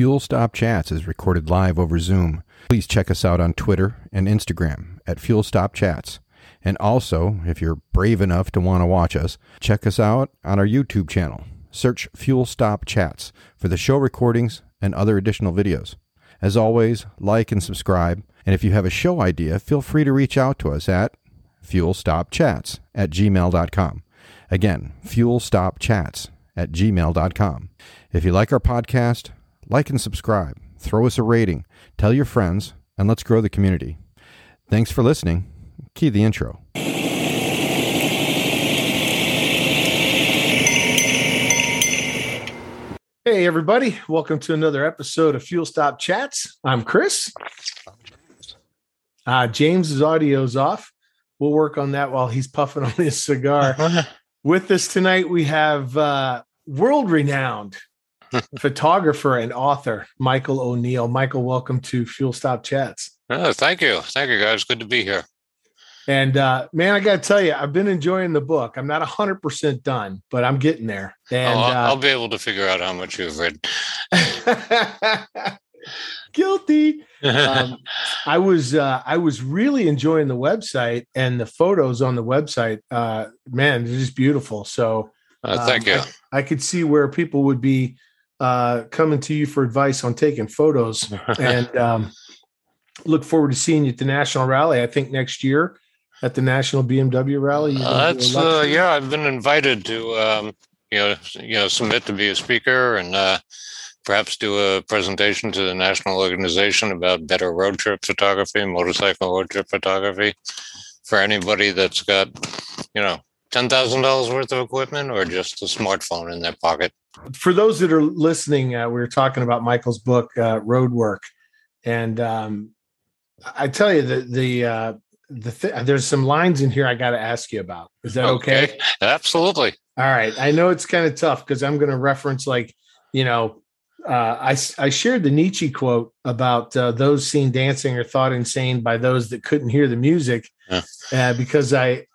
Fuel Stop Chats is recorded live over Zoom. Please check us out on Twitter and Instagram at Fuel Stop Chats. And also, if you're brave enough to want to watch us, check us out on our YouTube channel. Search Fuel Stop Chats for the show recordings and other additional videos. As always, like and subscribe. And if you have a show idea, feel free to reach out to us at fuelstopchats at gmail.com. Again, fuelstopchats at gmail.com. If you like our podcast, like and subscribe, throw us a rating, tell your friends, and let's grow the community. Thanks for listening. Key the intro. Hey, everybody. Welcome to another episode of Fuel Stop Chats. I'm Chris. Uh, James's audio's off. We'll work on that while he's puffing on his cigar. With us tonight, we have uh, world renowned photographer and author, Michael O'Neill. Michael, welcome to Fuel Stop Chats. Oh, thank you. Thank you, guys. Good to be here. And uh, man, I got to tell you, I've been enjoying the book. I'm not 100% done, but I'm getting there. And oh, I'll, uh, I'll be able to figure out how much you've read. guilty. Um, I was uh, I was really enjoying the website and the photos on the website. Uh, man, they're just beautiful. So Uh, thank you. um, I, I could see where people would be uh, coming to you for advice on taking photos, and um, look forward to seeing you at the national rally. I think next year at the national BMW rally. Uh, gonna do a that's uh, yeah. I've been invited to um, you know you know submit to be a speaker and uh, perhaps do a presentation to the national organization about better road trip photography, motorcycle road trip photography for anybody that's got you know ten thousand dollars worth of equipment or just a smartphone in their pocket. for those that are listening, uh, we were talking about Michael's book, uh, Road Work, and um, I tell you the the uh, the th- there's some lines in here I got to ask you about. Is that okay? Absolutely. All right. I know it's kind of tough because I'm going to reference like you know. Uh, I, I shared the Nietzsche quote about uh, those seen dancing or thought insane by those that couldn't hear the music Yeah. uh, because I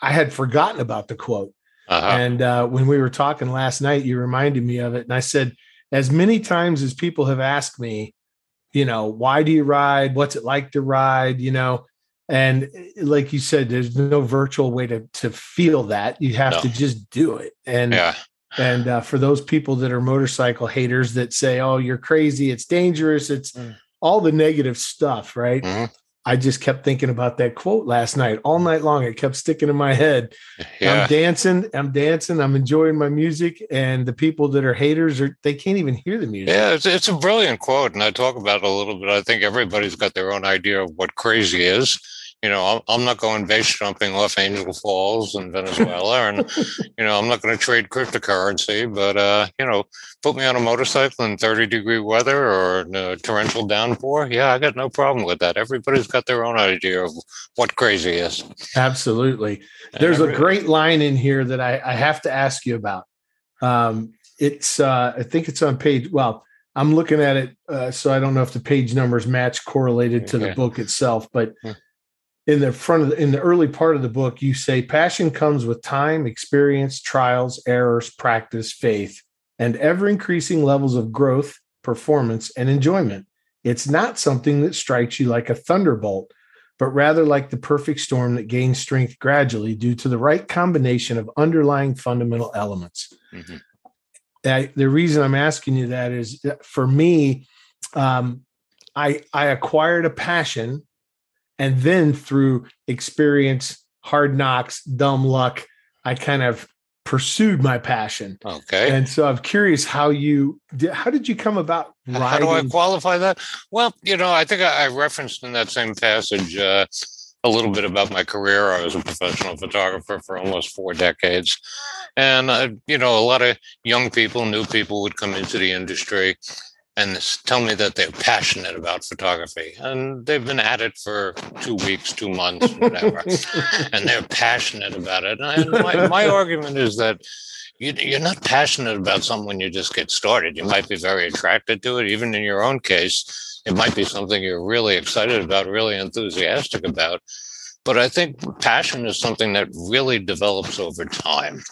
I had forgotten about the quote. Uh-huh. And uh, when we were talking last night, you reminded me of it. And I said, as many times as people have asked me, you know, why do you ride? What's it like to ride? You know, and eh, like you said, there's no virtual way to to feel that. You have No. to just do it. And yeah. and uh, for those people that are motorcycle haters that say, "Oh, you're crazy. It's dangerous. It's Mm. all the negative stuff," right? Mhm. I just kept thinking about that quote last night, all night long. It kept sticking in my head. Yeah. I'm dancing. I'm dancing. I'm enjoying my music. And the people that are haters are they can't even hear the music. Yeah, it's, it's a brilliant quote, and I talk about it a little bit. I think everybody's got their own idea of what crazy is. You know, I'm, not going base jumping off Angel Falls in Venezuela, and you know, I'm not going to trade cryptocurrency. But uh, you know, put me on a motorcycle in 30 degree weather or in a torrential downpour. Yeah, I got no problem with that. Everybody's got their own idea of what crazy is. Absolutely. There's a great line in here that I, I have to ask you about. Um, it's uh, I think it's on page. Well, I'm looking at it, uh, so I don't know if the page numbers match correlated to the book itself, but Hmm. In the front of the, in the early part of the book, you say passion comes with time, experience, trials, errors, practice, faith, and ever increasing levels of growth, performance, and enjoyment. It's not something that strikes you like a thunderbolt, but rather like the perfect storm that gains strength gradually due to the right combination of underlying fundamental elements. Mhm. I, the reason I'm asking you that is that for me, um, I I acquired a passion, and then through experience, hard knocks, dumb luck, I kind of pursued my passion. Okay. And so I'm curious how you did, how did you come about How do I qualify that? Well, you know, I think I, I referenced in that same passage uh, a little bit about my career. I was a professional photographer for almost four decades. And, uh, you know, a lot of young people, new people would come into the industry and tell me that they're passionate about photography. And they've been at it for two weeks, two months, whatever. and they're passionate about it. And my, my argument is that you, you're not passionate about something when you just get started. You might be very attracted to it. Even in your own case, it might be something you're really excited about, really enthusiastic about. But I think passion is something that really develops over time.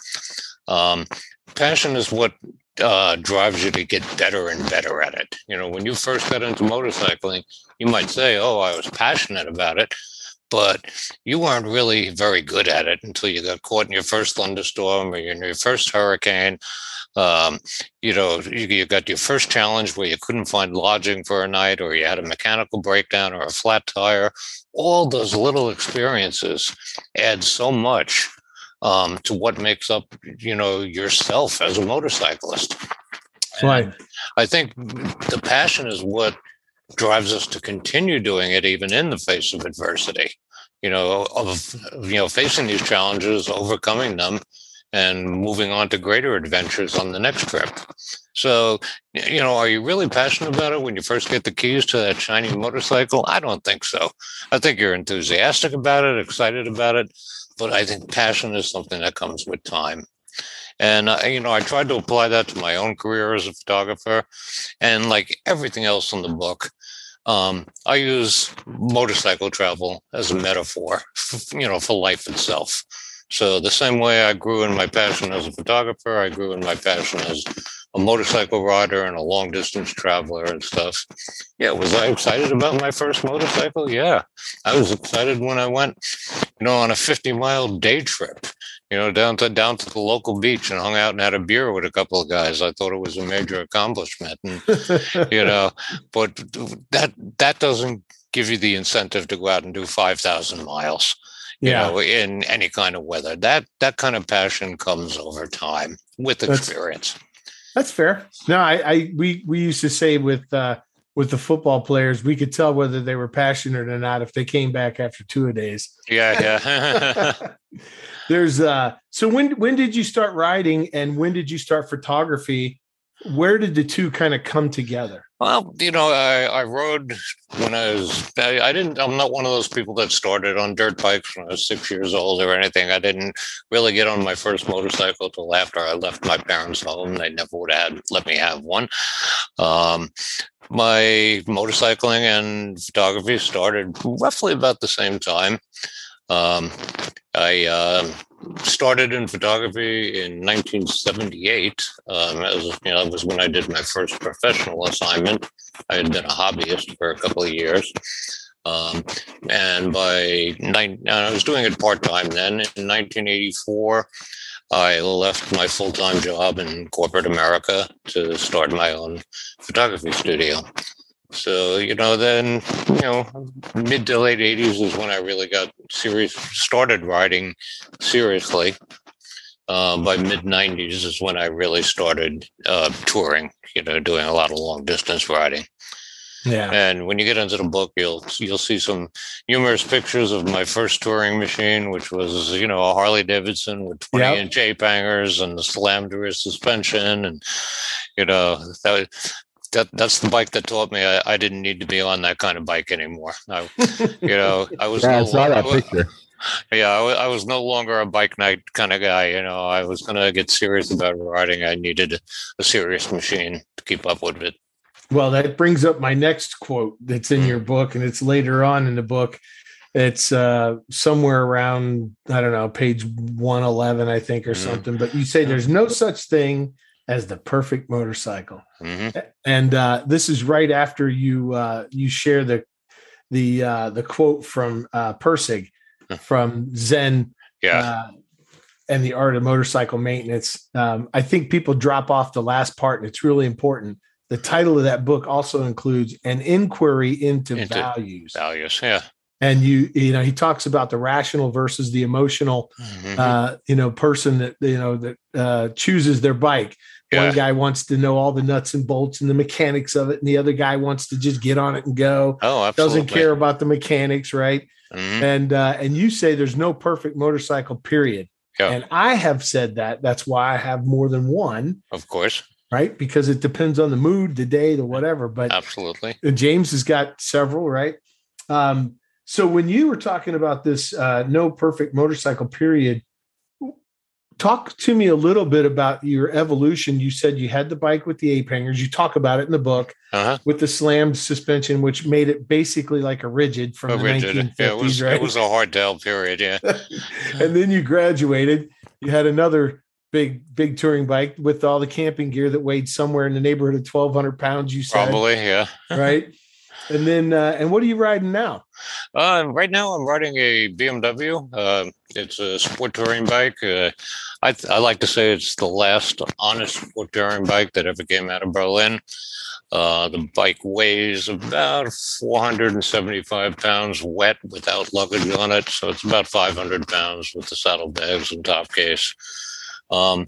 Um, passion is what uh, drives you to get better and better at it. You know, when you first got into motorcycling, you might say, "Oh, I was passionate about it," but you weren't really very good at it until you got caught in your first thunderstorm or in your first hurricane. Um, you know, you, you, got your first challenge where you couldn't find lodging for a night, or you had a mechanical breakdown or a flat tire. All those little experiences add so much um, to what makes up, you know, yourself as a motorcyclist. Right. And I think the passion is what drives us to continue doing it even in the face of adversity you know of you know facing these challenges overcoming them and moving on to greater adventures on the next trip so you know are you really passionate about it when you first get the keys to that shiny motorcycle i don't think so i think you're enthusiastic about it excited about it but i think passion is something that comes with time and, uh, you know, I tried to apply that to my own career as a photographer. And like everything else in the book, um, I use motorcycle travel as a metaphor, you know, for life itself. So the same way I grew in my passion as a photographer, I grew in my passion as a motorcycle rider and a long distance traveler and stuff. Yeah, was I excited about my first motorcycle? Yeah, I was excited when I went, you know, on a 50 mile day trip, you know, down to down to the local beach and hung out and had a beer with a couple of guys. I thought it was a major accomplishment, and you know, but that that doesn't give you the incentive to go out and do 5,000 miles you yeah. know, in any kind of weather. That that kind of passion comes over time with experience. That's, that's fair. No, I, I we we used to say with uh with the football players, we could tell whether they were passionate or not if they came back after two a days. Yeah, yeah. There's uh so when when did you start writing and when did you start photography? Where did the two kind of come together? Well, you know, I, I rode when I was, I, didn't, I'm not one of those people that started on dirt bikes when I was six years old or anything. I didn't really get on my first motorcycle till after I left my parents' home. They never would have let me have one. Um, my motorcycling and photography started roughly about the same time. Um, I uh, started in photography in 1978. Um, you know, that was when I did my first professional assignment. I had been a hobbyist for a couple of years. Um, and by nine, I was doing it part time then. In 1984, I left my full time job in corporate America to start my own photography studio. So, you know, then, you know, mid to late 80s is when I really got serious, started writing seriously. Uh, by mid 90s is when I really started uh, touring, you know, doing a lot of long distance riding. Yeah. And when you get into the book, you'll you'll see some humorous pictures of my first touring machine, which was you know a Harley Davidson with 20 yep. inch ape hangers and the slam rear suspension, and you know that that that's the bike that taught me I, I, didn't need to be on that kind of bike anymore. I, you know, I was yeah, no I saw that picture. Yeah, I, I, was no longer a bike night kind of guy. You know, I was going to get serious about riding. I needed a, a, serious machine to keep up with it. Well, that brings up my next quote that's in your book, and it's later on in the book. It's uh, somewhere around I don't know page one eleven, I think, or mm-hmm. something. But you say there's no such thing as the perfect motorcycle. Mm-hmm. And uh, this is right after you uh, you share the the uh, the quote from uh, Pirsig from Zen. Yeah. Uh, and the art of motorcycle maintenance. Um, I think people drop off the last part, and it's really important. The title of that book also includes an inquiry into, into values. Values, yeah and you you know he talks about the rational versus the emotional mm-hmm. uh you know person that you know that uh chooses their bike yeah. one guy wants to know all the nuts and bolts and the mechanics of it and the other guy wants to just get on it and go oh absolutely. doesn't care about the mechanics right mm-hmm. and uh and you say there's no perfect motorcycle period yeah. and i have said that that's why i have more than one of course right because it depends on the mood the day the whatever but absolutely james has got several right um so when you were talking about this uh, no perfect motorcycle period, talk to me a little bit about your evolution. You said you had the bike with the ape hangers. You talk about it in the book uh-huh. with the slammed suspension, which made it basically like a rigid from a the rigid. 1950s. Yeah, it was, right? It was a hardtail period, yeah. and then you graduated. You had another big big touring bike with all the camping gear that weighed somewhere in the neighborhood of 1200 pounds you said Probably, yeah. right and then uh and what are you riding now Uh, right now, I'm riding a BMW. Uh, it's a sport touring bike. Uh, I, I like to say it's the last honest sport touring bike that ever came out of Berlin. Uh, the bike weighs about 475 pounds wet without luggage on it. So it's about 500 pounds with the saddlebags and top case. Um,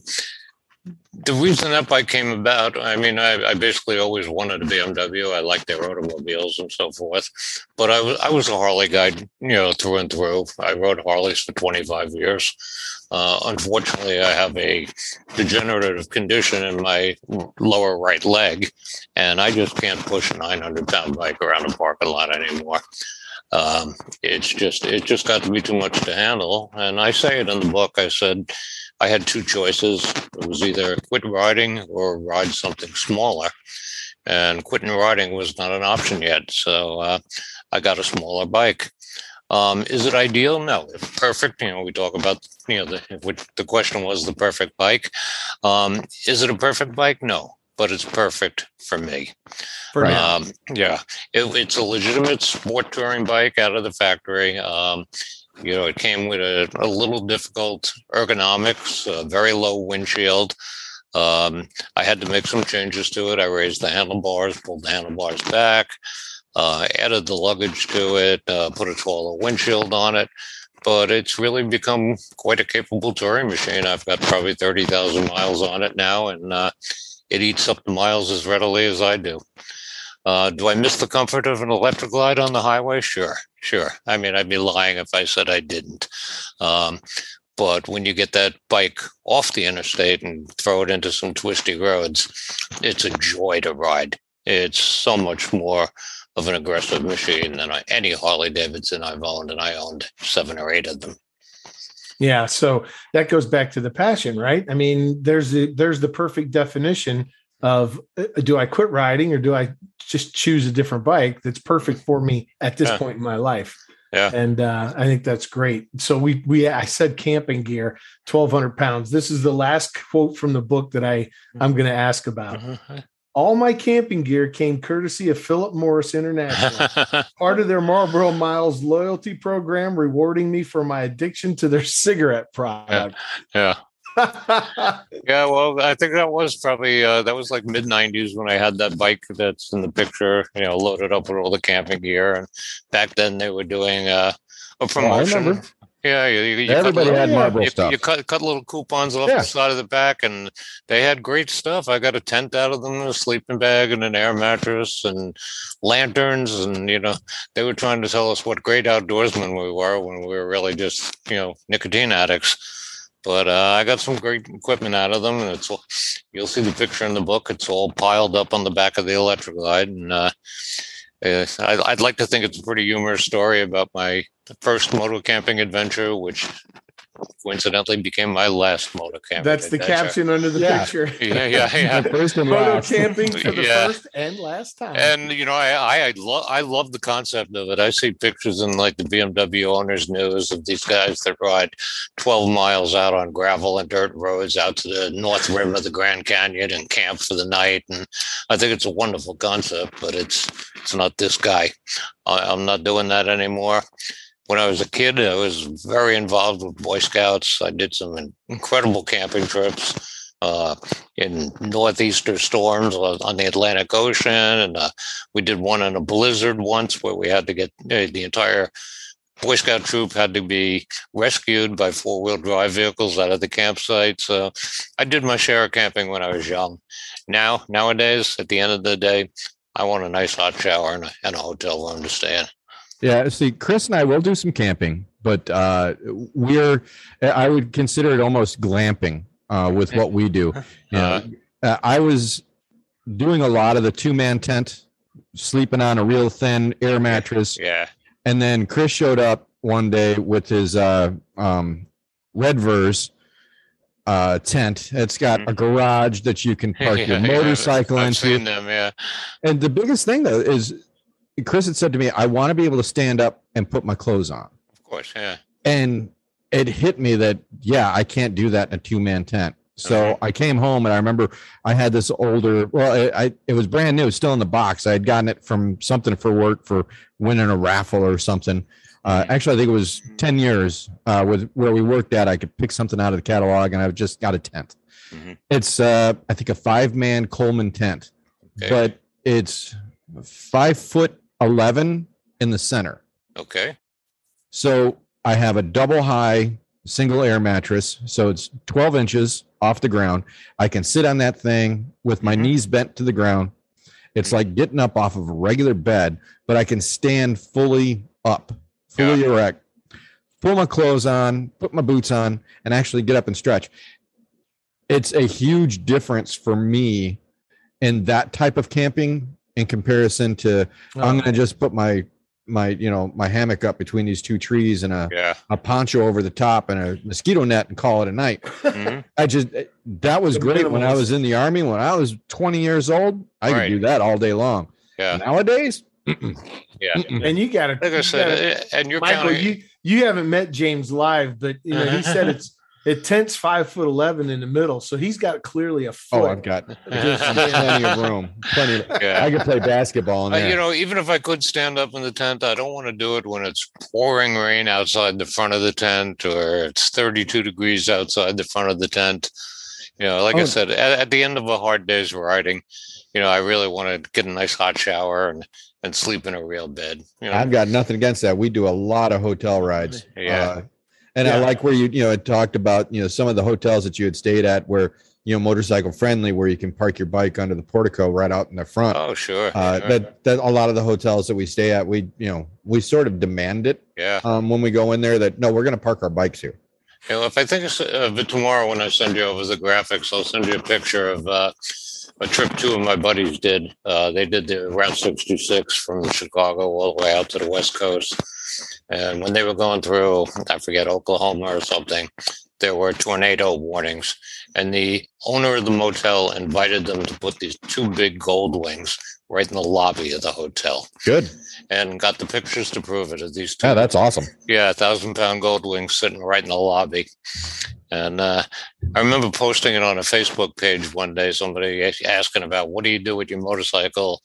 the reason that bike came about, I mean, I, I basically always wanted a BMW. I like their automobiles and so forth, but I was I was a Harley guy, you know, through and through. I rode Harleys for 25 years. Uh, unfortunately, I have a degenerative condition in my lower right leg, and I just can't push a 900 pound bike around a parking lot anymore. Um, it's just it just got to be too much to handle, and I say it in the book. I said I had two choices. It was either quit riding or ride something smaller. And quitting riding was not an option yet. So uh, I got a smaller bike. Um, is it ideal? No. Perfect, you know, we talk about, you know, the, the question was the perfect bike. Um, is it a perfect bike? No, but it's perfect for me. for Um, yeah, it, it's a legitimate sport touring bike out of the factory. You know, it came with a, a little difficult ergonomics, a very low windshield. Um, I had to make some changes to it. I raised the handlebars, pulled the handlebars back, uh, added the luggage to it, uh, put a taller windshield on it. But it's really become quite a capable touring machine. I've got probably 30,000 miles on it now, and uh, it eats up the miles as readily as I do. Uh, do I miss the comfort of an Electra Glide on the highway? Sure, sure. I mean, I'd be lying if I said I didn't. Um, but when you get that bike off the interstate and throw it into some twisty roads, it's a joy to ride. It's so much more of an aggressive machine than I, any Harley Davidson I've owned, and I owned seven or eight of them. yeah so that goes back to the passion right i mean there's the there's the perfect definition of uh, do i quit riding or do i just choose a different bike that's perfect for me at this Yeah. point in my life Yeah. and uh, i think that's great so we we i said camping gear 1200 pounds this is the last quote from the book that i i'm going to ask about Mhm. all my camping gear came courtesy of philip morris international part of their Marlboro Miles loyalty program, rewarding me for my addiction to their cigarette product. yeah. Yeah, well, I think that was probably uh, that was like mid '90s when I had that bike that's in the picture. You know, loaded up with all the camping gear, and back then they were doing uh, a promotion. remember. yeah, you, you, Everybody little- had yeah, Marlboro you, stuff. you cut cut little coupons off Yeah. the side of the back, and they had great stuff. I got a tent out of them, a sleeping bag, and an air mattress, and lanterns, and you know, they were trying to tell us what great outdoorsmen we were when we were really just you know nicotine addicts. But uh, I got some great equipment out of them, and it's you'll see the picture in the book. It's all piled up on the back of the Electra Glide, and uh, I'd like to think it's a pretty humorous story about my first moto camping adventure, which coincidentally became my last moto camping. That's the adventure. caption under the Yeah. picture. Yeah, yeah, yeah. First and Photo last. camping for the Yeah. first and last time. And you know, I I I, lo- I love the concept of it. I see pictures in like the BMW owners news of these guys that ride 12 miles out on gravel and dirt roads out to the north rim of the Grand Canyon and camp for the night. And I think it's a wonderful concept, but it's it's not this guy. I, I'm not doing that anymore. When I was a kid, I was very involved with Boy Scouts. I did some incredible camping trips uh, in northeaster storms on the Atlantic Ocean, and uh, we did one in a blizzard once where we had to get uh, the entire Boy Scout troop had to be rescued by four wheel drive vehicles out of the campsite. So I did my share of camping when I was young. Now, nowadays, at the end of the day, I want a nice hot shower and a, and a hotel room to stay in. Yeah, see, Chris and I will do some camping, but uh, we're I would consider it almost glamping uh, with what we do. Know, uh, I was doing a lot of the two man tent, sleeping on a real thin air mattress, Yeah. and then Chris showed up one day with his uh, um, Redverz uh, tent. It's got a garage that you can park your Mm-hmm. Yeah, yeah, motorcycle I've into. seen them. Yeah. And the biggest thing though is Chris had said to me, I want to be able to stand up and put my clothes on. Of course. Yeah. And it hit me that, yeah, I can't do that in a two man tent. So I came home and I remember I had this older. Well, I, I it was brand new, still in the box. I had gotten it from something for work for winning a raffle or something. Uh, actually, I think it was ten years uh, with where we worked at. I could pick something out of the catalog, and I just got a tent. Mhm. It's uh, I think a five man Coleman tent, Okay. but it's five foot eleven in the center. Okay. So I have a double high single air mattress. So it's 12 inches off the ground. I can sit on that thing with my Mhm. knees bent to the ground. It's like getting up off of a regular bed, but I can stand fully up, fully erect, pull my clothes on, put my boots on, and actually get up and stretch. It's a huge difference for me in that type of camping in comparison to I'm Oh, gonna just put my my you know my hammock up between these two trees and a, Yeah. a poncho over the top and a mosquito net and call it a night. Mhm. I just that was The great when I was in the army. When I was 20 years old, I Right. could do that all day long. Yeah. Nowadays, Yeah. mm-mm. and you got to, Like I said, uh, and you're Michael, counting. you you haven't met James live, but you know he said it's it tents five foot eleven in the middle, so he's got clearly a foot. Oh, I've got plenty of room. Plenty. Of, yeah. I could play basketball in Uh, there. you know, even if I could stand up in the tent, I don't want to do it when it's pouring rain outside the front of the tent or it's 32 degrees outside the front of the tent. You know, like I Oh. said, at, at the end of a hard day's riding, you know, I really want to get a nice hot shower and, and sleep in a real bed. You know, I've got nothing against that. We do a lot of hotel rides. Yeah. Uh, and I like where you, you know, had talked about, you know, some of the hotels that you had stayed at where, you know, motorcycle friendly, where you can park your bike under the portico right out in the front. oh, sure. Uh, yeah. that, that a lot of the hotels that we stay at, we, you know, we sort of demand it yeah. um, when we go in there that no, we're going to park our bikes here. You know, if I think of of it tomorrow when I send you over the graphics, I'll send you a picture of uh, a trip two of my buddies did. Uh, they did the Route 66 from Chicago all the way out to the West Coast. And when they were going through, I forget, Oklahoma or something, there were tornado warnings. And the owner of the motel invited them to put these two big gold wings right in the lobby of the hotel Good. and got the pictures to prove it of these two Yeah, that's awesome. yeah, a thousand pound gold wing sitting right in the lobby. And uh, I remember posting it on a Facebook page one day. Somebody asking about what do you do with your motorcycle,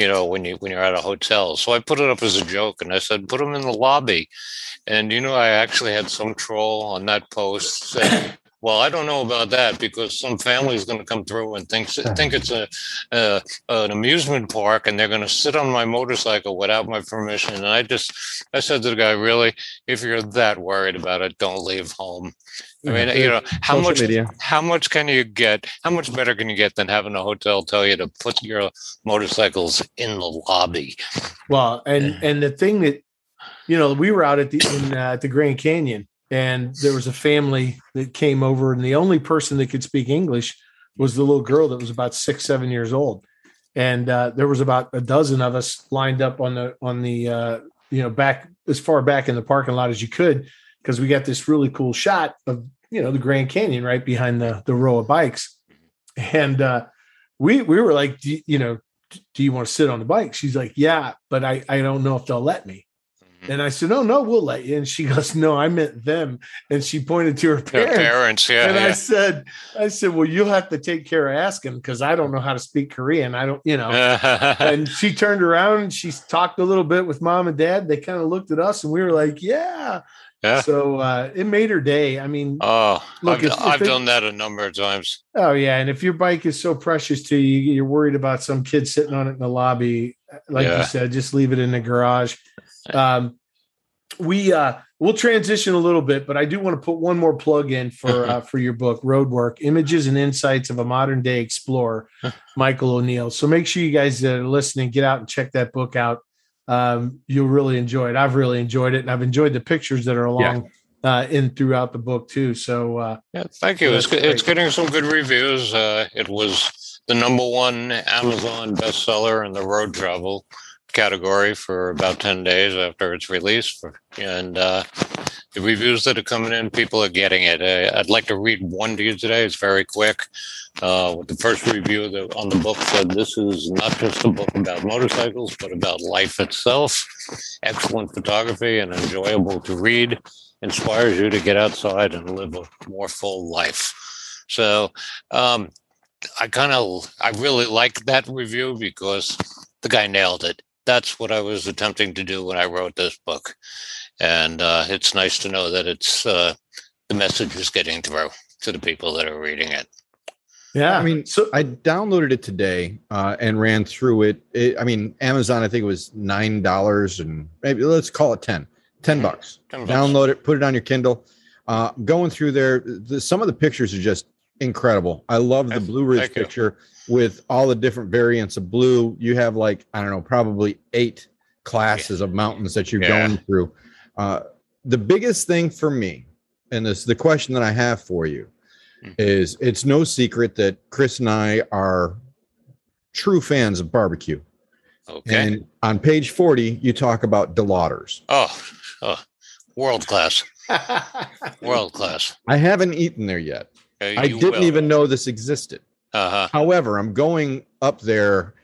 you know, when you when you're at a hotel. So I put it up as a joke, and I said, put them in the lobby. And you know, I actually had some troll on that post say, "Well, I don't know about that because some family is going to come through and think think it's a, a an amusement park, and they're going to sit on my motorcycle without my permission." And I just I said to the guy, "Really, if you're that worried about it, don't leave home." I mean, you know, how Social much media. how much can you get? How much better can you get than having a hotel tell you to put your motorcycles in the lobby? Well, and and the thing that you know, we were out at the in uh, at the Grand Canyon, and there was a family that came over, and the only person that could speak English was the little girl that was about six, seven years old, and uh, there was about a dozen of us lined up on the on the uh, you know back as far back in the parking lot as you could, because we got this really cool shot of you know the Grand Canyon right behind the the row of bikes, and uh, we we were like, you know, do you want to sit on the bike? She's like, yeah, but I I don't know if they'll let me. And I said, no, no, we'll let you. And she goes, no, I meant them. And she pointed to her parents. parents, yeah, and I said, I said, well, you'll have to take care of asking because I don't know how to speak Korean. I don't, you know. and she turned around and she talked a little bit with mom and dad. They kind of looked at us and we were like, yeah. Yeah. So uh, it made her day. I mean, oh, Look, I've, if- if I've it- done that a number of times. Oh yeah, and if your bike is so precious to you, you're worried about some kid sitting on it in the lobby. Like Yeah. you said, just leave it in the garage. Um, we uh, we'll transition a little bit, but I do want to put one more plug in for uh, for your book, Roadwork: Images and Insights of a Modern Day Explorer, Michael O'Neill. So make sure you guys that are listening get out and check that book out. Um, you'll really enjoy it. I've really enjoyed it, and I've enjoyed the pictures that are along uh, in throughout the book too. So uh, Yeah, thank you. So It's, it's getting some good reviews. Uh, it was the number one Amazon bestseller in the road travel category for about 10 days after its release. And uh, the reviews that are coming in, people are getting it. Uh, I'd like to read one to you today. It's very quick. Uh, the first review that, on the book said this is not just a book about motorcycles, but about life itself. Excellent photography and enjoyable to read inspires you to get outside and live a more full life. So um, I kind of I really like that review because the guy nailed it. That's what I was attempting to do when I wrote this book, and uh, it's nice to know that it's uh, the message is getting through to the people that are reading it. Yeah, I mean, so I downloaded it today uh, and ran through it. it. I mean, Amazon, I think it was nine dollars, and maybe let's call it ten. 10 mm-hmm. bucks. 10 bucks. Download it, put it on your Kindle. Uh, going through there, the, some of the pictures are just incredible. I love the Blue Ridge picture with all the different variants of blue. You have like, I don't know, probably eight classes yeah. of mountains that you're yeah. going through. Uh, the biggest thing for me, and this the question that I have for you, mm-hmm. is it's no secret that Chris and I are true fans of barbecue. Okay. And on page 40, you talk about Delauders. Oh, oh world class. world class. I haven't eaten there yet. I didn't will. even know this existed. Uh-huh. However, I'm going up there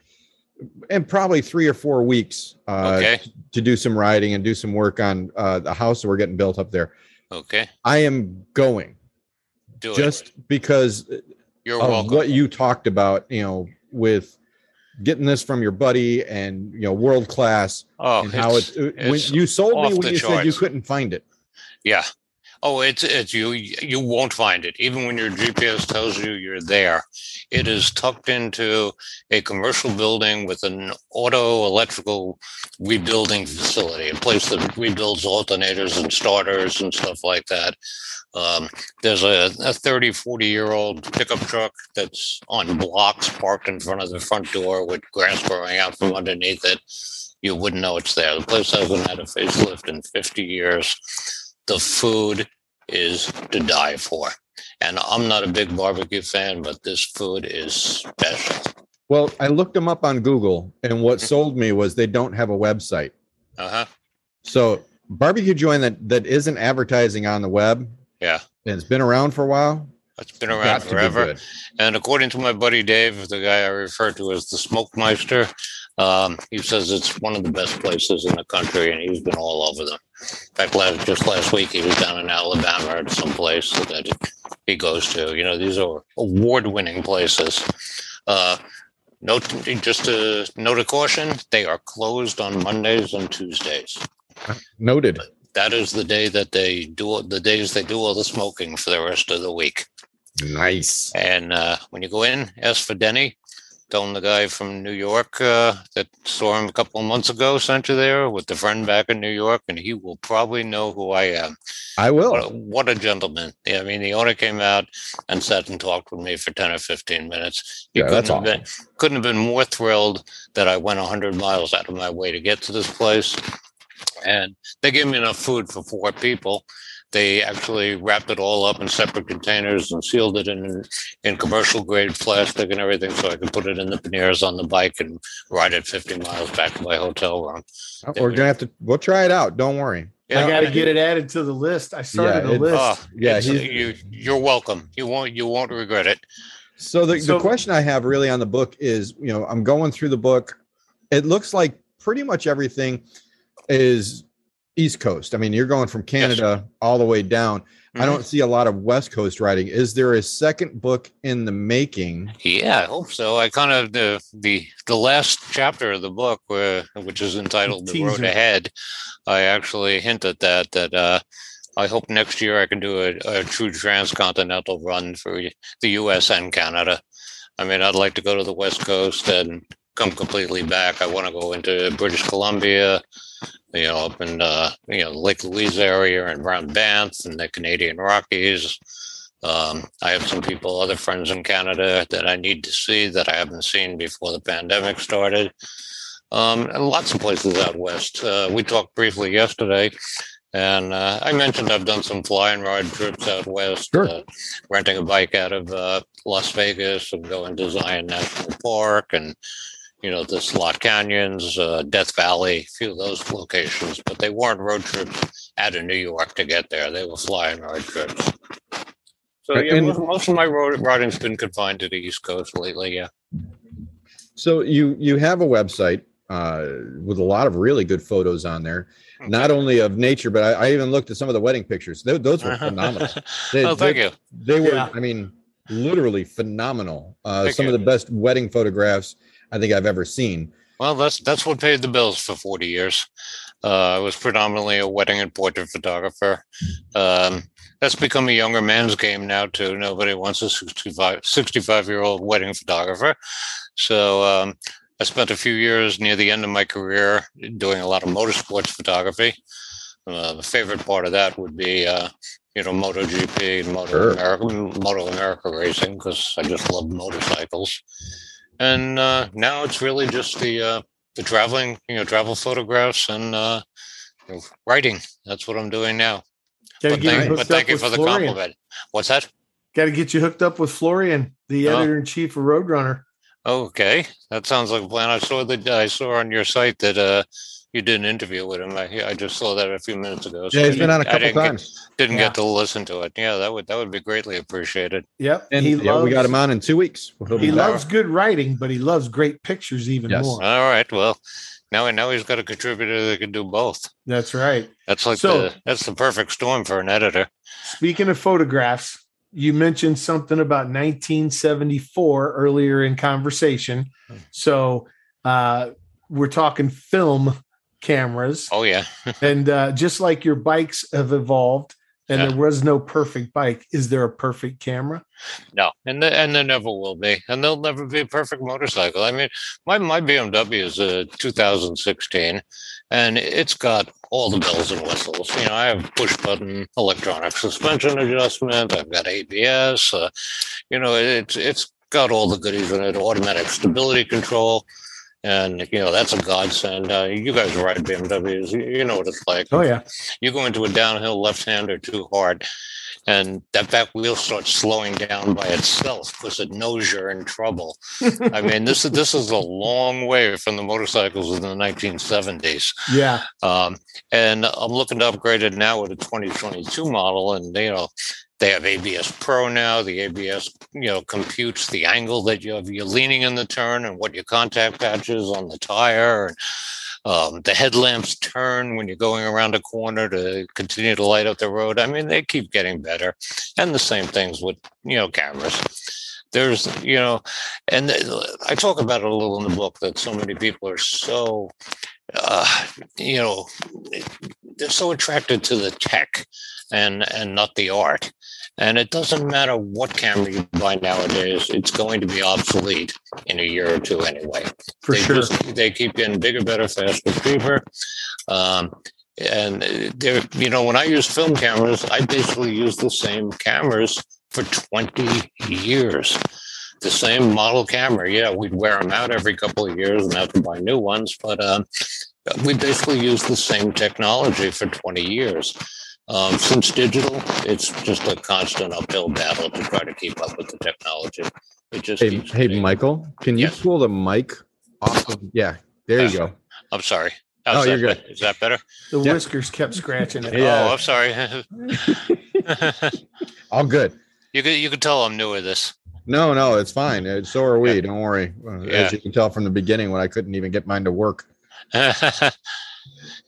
in probably three or four weeks uh, okay. to do some riding and do some work on uh, the house that we're getting built up there. Okay. I am going do just it. because You're of welcome. what you talked about, you know, with getting this from your buddy and you know world class oh, and how it when you sold me when you charts. said you couldn't find it yeah Oh, it's it's you. You won't find it, even when your GPS tells you you're there. It is tucked into a commercial building with an auto electrical rebuilding facility, a place that rebuilds alternators and starters and stuff like that. Um, there's a, a 30, 40 year old pickup truck that's on blocks parked in front of the front door with grass growing out from underneath it. You wouldn't know it's there. The place hasn't had a facelift in 50 years the food is to die for. And I'm not a big barbecue fan, but this food is special. Well, I looked them up on Google, and what mm-hmm. sold me was they don't have a website. Uh huh. So barbecue joint that that isn't advertising on the web. Yeah, and it's been around for a while. It's been around forever. And according to my buddy Dave, the guy I refer to as the Smoke Meister, um, he says it's one of the best places in the country, and he's been all over them. In fact, last, just last week he was down in Alabama or someplace that he goes to. You know, these are award-winning places. Uh, note, just a note of caution: they are closed on Mondays and Tuesdays. Noted. That is the day that they do the days they do all the smoking for the rest of the week. Nice. And uh, when you go in, ask for Denny. Tell him the guy from New York uh, that saw him a couple of months ago sent you there with the friend back in New York, and he will probably know who I am. I will. What a, what a gentleman! Yeah, I mean, the owner came out and sat and talked with me for ten or fifteen minutes. He yeah, couldn't that's have awesome. been couldn't have been more thrilled that I went hundred miles out of my way to get to this place. And they gave me enough food for four people they actually wrapped it all up in separate containers and sealed it in in commercial grade plastic and everything, so I could put it in the panniers on the bike and ride it 50 miles back to my hotel room. Oh, we're gonna have to. We'll try it out. Don't worry. Yeah, I got to get it added to the list. I started yeah, a list. Uh, yeah, you you're welcome. You won't you won't regret it. So the, so the question I have really on the book is, you know, I'm going through the book. It looks like pretty much everything is East Coast. I mean, you're going from Canada yes. all the way down. Mm-hmm. I don't see a lot of West Coast writing. Is there a second book in the making? Yeah, I hope so. I kind of the the the last chapter of the book, where, which is entitled "The Road Ahead," I actually hint at that that uh, I hope next year I can do a, a true transcontinental run for the U.S. and Canada. I mean, I'd like to go to the West Coast and come completely back. I want to go into British Columbia, you know, up in uh, you know Lake Louise area and around Banff and the Canadian Rockies. Um, I have some people, other friends in Canada that I need to see that I haven't seen before the pandemic started. Um, and lots of places out west. Uh, we talked briefly yesterday, and uh, I mentioned I've done some fly and ride trips out west, sure. uh, renting a bike out of uh, Las Vegas and going to Zion National Park and you know, the Slot Canyons, uh, Death Valley, a few of those locations, but they weren't road trips out of New York to get there. They were flying road trips. So yeah, and, most of my road riding's been confined to the East Coast lately. Yeah. So you you have a website uh, with a lot of really good photos on there, okay. not only of nature, but I, I, even looked at some of the wedding pictures. They, those were phenomenal. They, oh, thank they, you. They were. Yeah. I mean, literally phenomenal. Uh, Thank some you. of the best wedding photographs I think I've ever seen. Well, that's that's what paid the bills for 40 years. Uh, I was predominantly a wedding and portrait photographer. Um, that's become a younger man's game now too. Nobody wants a 65, 65 year old wedding photographer. So um, I spent a few years near the end of my career doing a lot of motorsports photography. Uh, the favorite part of that would be, uh, you know, MotoGP and Moto Sure. America, Moto America racing because I just love motorcycles. And uh, now it's really just the uh, the traveling, you know, travel photographs and uh, you know, writing. That's what I'm doing now. Got to But get you thank, hooked but thank you for the Florian. compliment. What's that? Got to get you hooked up with Florian, the Oh. editor in chief of Roadrunner. Okay, that sounds like a plan. I saw that I saw on your site that uh, you did an interview with him. I, I just saw that a few minutes ago. so Yeah, he's been on a couple didn't get- times. didn't Yeah. get to listen to it. Yeah, that would that would be greatly appreciated. Yep. And he yeah, loves, we got him on in two weeks. He'll He back. loves good writing, but he loves great pictures even Yes. more. All right, well, now now he's got a contributor that can do both. That's right. That's like So- the that's the perfect storm for an editor. Speaking of photographs, you mentioned something about 1974 earlier in conversation. Hmm. So uh, we're talking film cameras, Oh yeah, and uh, just like your bikes have evolved, and Yeah. there was no perfect bike. Is there a perfect camera? no, and the, and there never will be, and there'll never be a perfect motorcycle. I mean, my my BMW is a 2016, and it's got all the bells and whistles. You know, I have push button electronic suspension adjustment. I've got ABS. Uh, you know, it's it's got all the goodies in it. Automatic stability control. And you know that's a godsend. Uh, you guys ride BMWs, you, you know what it's like. Oh yeah, you go into a downhill left-hander too hard and that back wheel starts slowing down by itself because it knows you're in trouble i mean this is this is a long way from the motorcycles in the 1970s yeah. um, and i'm looking to upgrade it now with a 2022 model and you know they have abs pro now the abs you know computes the angle that you have, you're leaning in the turn and what your contact patch is on the tire and um, the headlamps turn when you're going around a corner to continue to light up the road. I mean, they keep getting better, and the same things with you know cameras. There's you know, and I talk about it a little in the book that so many people are so, uh, you know, they're so attracted to the tech and and not the art. And it doesn't matter what camera you buy nowadays; it's going to be obsolete in a year or two anyway For they sure. just- they keep getting bigger, better, faster, cheaper. Um, and they're, you know, when I use film cameras, I basically use the same cameras for 20 years. The same model camera. Yeah, we'd wear them out every couple of years and have to buy new ones, but um, we basically use the same technology for 20 years. Um, since digital, it's just a constant uphill battle to try to keep up with the technology. It just Hey, hey, Michael, can you Yes. pull the mic off? Of, yeah, there you go. I'm sorry. Oh, How's you're good. be- Is that better? The Yeah. whiskers kept scratching it. Yeah. Oh, I'm sorry. All good. you could you could tell I'm new at this. No, no, it's fine. Uh, So are we. Yeah. Don't worry. Uh, Yeah. As you can tell from the beginning, when I couldn't even get mine to work.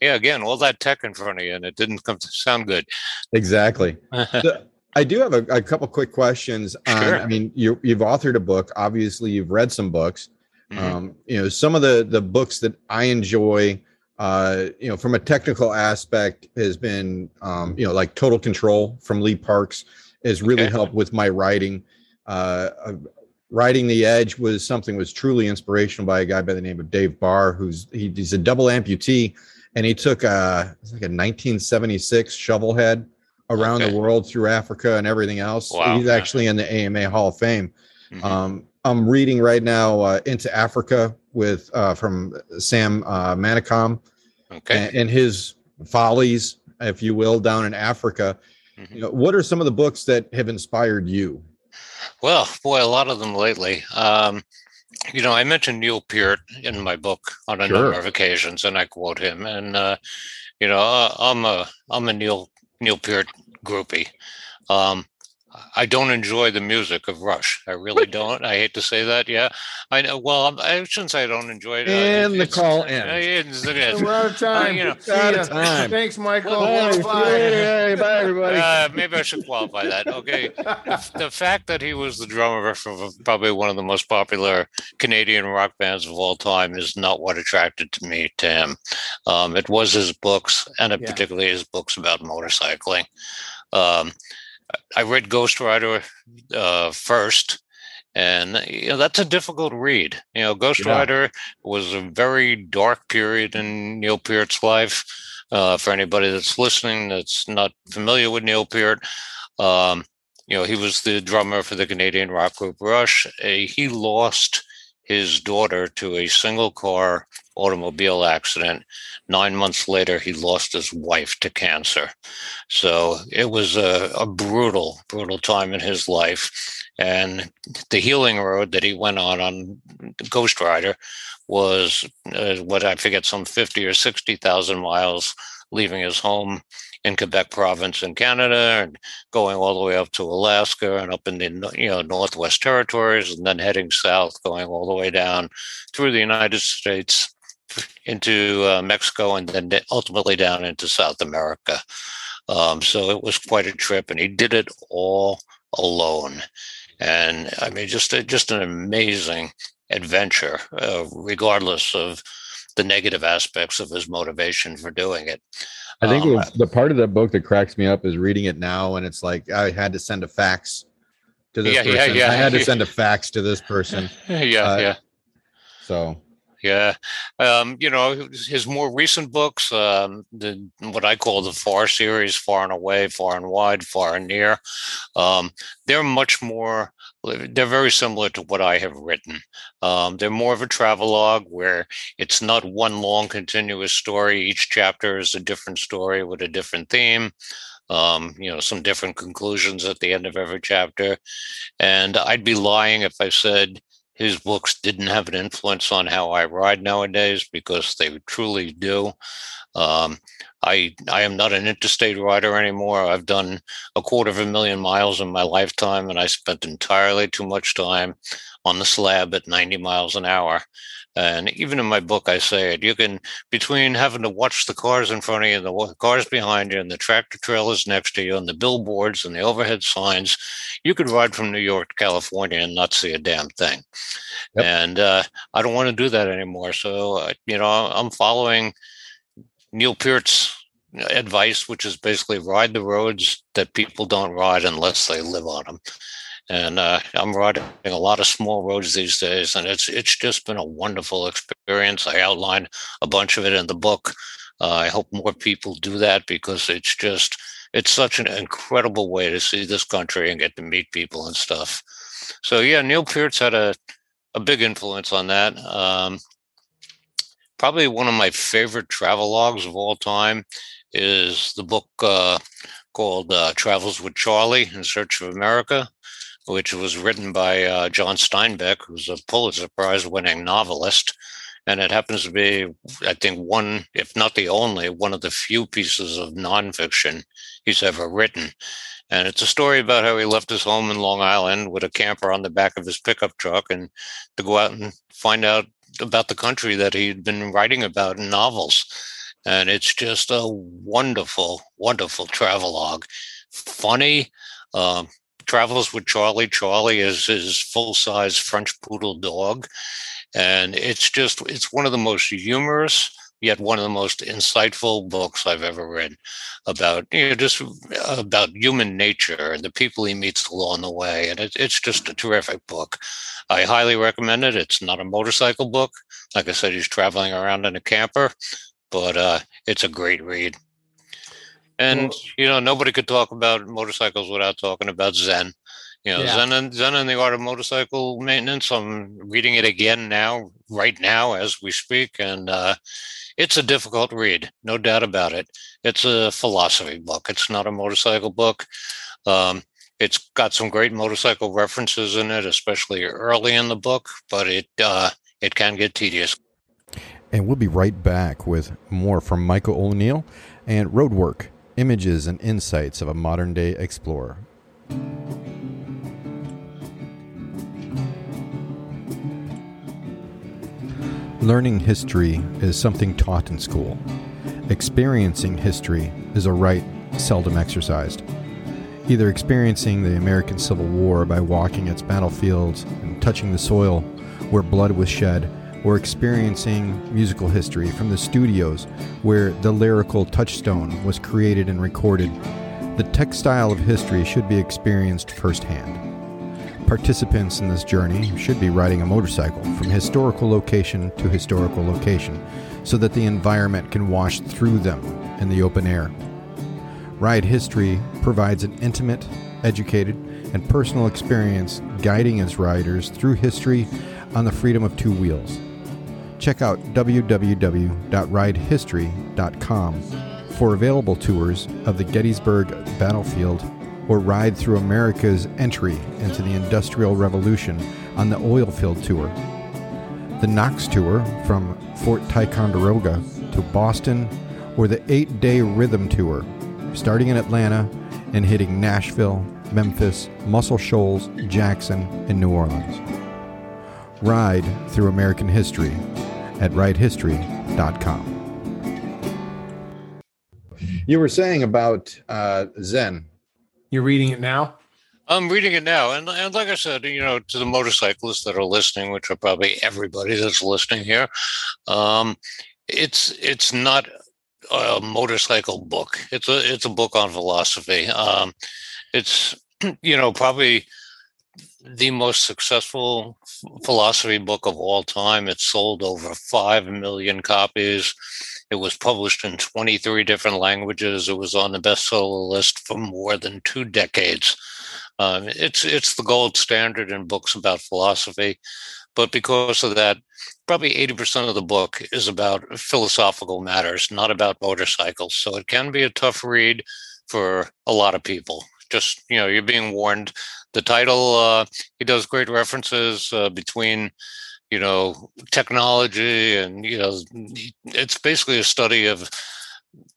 yeah, again, all that tech in front of you, and it didn't come to sound good. Exactly. So, I do have a, a couple quick questions. On, Sure. I mean, you, you've authored a book. Obviously, you've read some books. Mhm. Um, you know, some of the the books that I enjoy, uh, you know, from a technical aspect, has been, um, you know, like Total Control from Lee Parks has really Okay. helped with my writing. Uh, uh, Riding the Edge was something was truly inspirational by a guy by the name of Dave Barr, who's he, he's a double amputee, and he took a it's like a 1976 shovel head around Okay. the world through Africa and everything else. Wow. He's actually in the AMA Hall of Fame. Mhm. Um, I'm reading right now uh, Into Africa with uh, from Sam uh, Manicom okay. and, and his follies, if you will, down in Africa. Mhm. You know, what are some of the books that have inspired you? Well, boy, a lot of them lately. Um, you know, I mentioned Neil Peart in my book on a Sure. number of occasions, and I quote him. And uh, you know, uh, I'm a I'm a Neil Neil Peart groupie. Um, I don't enjoy the music of Rush. I really don't. I hate to say that. Yeah, I know. Well, I shouldn't say I don't enjoy it. And uh, the call ends. It is. We're out of time. Uh, you know, out of time. Thanks, Michael. Bye. Bye. Hey, bye, everybody. Uh, maybe I should qualify that. Okay, the, the, fact that he was the drummer for probably one of the most popular Canadian rock bands of all time is not what attracted to me to him. Um, it was his books, and yeah. particularly his books about motorcycling. Um, I read Ghost Rider uh, first, and you know that's a difficult read. You know, Ghost yeah. Rider was a very dark period in Neil Peart's life. Uh, for anybody that's listening that's not familiar with Neil Peart, um, you know he was the drummer for the Canadian rock group Rush. Uh, he lost his daughter to a single car automobile accident. Nine months later, he lost his wife to cancer. So it was a, a, brutal, brutal time in his life. And the healing road that he went on on Ghost Rider was uh, what I forget, some 50 or 60,000 miles leaving his home in Quebec province in Canada and going all the way up to Alaska and up in the you know Northwest Territories and then heading south, going all the way down through the United States into uh, Mexico and then ultimately down into South America. Um, so it was quite a trip, and he did it all alone. And I mean, just a, just an amazing adventure, uh, regardless of the negative aspects of his motivation for doing it. I think um, the part of the book that cracks me up is reading it now, and it's like I had to send a fax to this yeah, person. Yeah, yeah. I had to send a fax to this person. yeah, uh, yeah. So yeah. Um, you know, his more recent books, um, the what I call the Far series, Far and Away, Far and Wide, Far and Near, um, they're much more. They're very similar to what I have written. Um, they're more of a travelogue where it's not one long continuous story. Each chapter is a different story with a different theme. Um, you know, some different conclusions at the end of every chapter. And I'd be lying if I said his books didn't have an influence on how I ride nowadays because they truly do. Um, I I am not an interstate rider anymore. I've done a quarter of a million miles in my lifetime, and I spent entirely too much time on the slab at 90 miles an hour. And even in my book, I say it. You can between having to watch the cars in front of you, and the cars behind you, and the tractor trailers next to you, and the billboards and the overhead signs, you could ride from New York to California and not see a damn thing. Yep. And uh, I don't want to do that anymore. So uh, you know, I'm following Neil Peart's advice, which is basically ride the roads that people don't ride unless they live on them and uh, I'm riding a lot of small roads these days, and it's it's just been a wonderful experience. I outline a bunch of it in the book. Uh, I hope more people do that because it's just it's such an incredible way to see this country and get to meet people and stuff. So yeah, Neil Peart's had a a big influence on that. Um, probably one of my favorite travel logs of all time is the book uh, called uh, Travels with Charlie in Search of America which was written by uh, John Steinbeck, who's a Pulitzer Prize winning novelist. And it happens to be, I think, one, if not the only, one of the few pieces of nonfiction he's ever written. And it's a story about how he left his home in Long Island with a camper on the back of his pickup truck and to go out and find out about the country that he'd been writing about in novels. And it's just a wonderful, wonderful travelogue. Funny, um, travels with Charlie. Charlie is his full size French poodle dog. And it's just, it's one of the most humorous, yet one of the most insightful books I've ever read about, you know, just about human nature and the people he meets along the way. And it, it's just a terrific book. I highly recommend it. It's not a motorcycle book. Like I said, he's traveling around in a camper, but uh, it's a great read. And well, you know, nobody could talk about motorcycles without talking about Zen. You know, yeah. Zen and Zen and the art of motorcycle maintenance. I'm reading it again now, right now as we speak, and uh, it's a difficult read, no doubt about it. It's a philosophy book. It's not a motorcycle book. Um, it's got some great motorcycle references in it, especially early in the book, but it uh, it can get tedious. And we'll be right back with more from Michael O'Neill and Roadwork images and insights of a modern day explorer. Learning history is something taught in school. Experiencing history is a right seldom exercised. Either experiencing the American Civil War by walking its battlefields and touching the soil where blood was shed, or experiencing musical history from the studios where the lyrical touchstone was created and recorded, the textile of history should be experienced firsthand. Participants in this journey should be riding a motorcycle from historical location to historical location so that the environment can wash through them in the open air. Ride History provides an intimate, educated, and personal experience guiding its riders through history on the freedom of two wheels. Check out www.ridehistory.com for available tours of the Gettysburg Battlefield or ride through America's entry into the Industrial Revolution on the Oilfield Tour. The Knox Tour from Fort Ticonderoga to Boston, or the eight day Rhythm Tour, starting in Atlanta and hitting Nashville, Memphis, Muscle Shoals, Jackson, and New Orleans. Ride through American history at ridehistory.com. You were saying about uh, Zen you're reading it now? I'm reading it now. And, and like I said, you know, to the motorcyclists that are listening, which are probably everybody that's listening here, um, it's it's not a motorcycle book. It's a it's a book on philosophy. Um, it's you know probably the most successful philosophy book of all time. It sold over five million copies. It was published in 23 different languages. It was on the bestseller list for more than two decades. Um, it's it's the gold standard in books about philosophy, but because of that, probably 80% of the book is about philosophical matters, not about motorcycles. So it can be a tough read for a lot of people. Just you know, you're being warned. The title uh, he does great references uh, between you know technology and you know it's basically a study of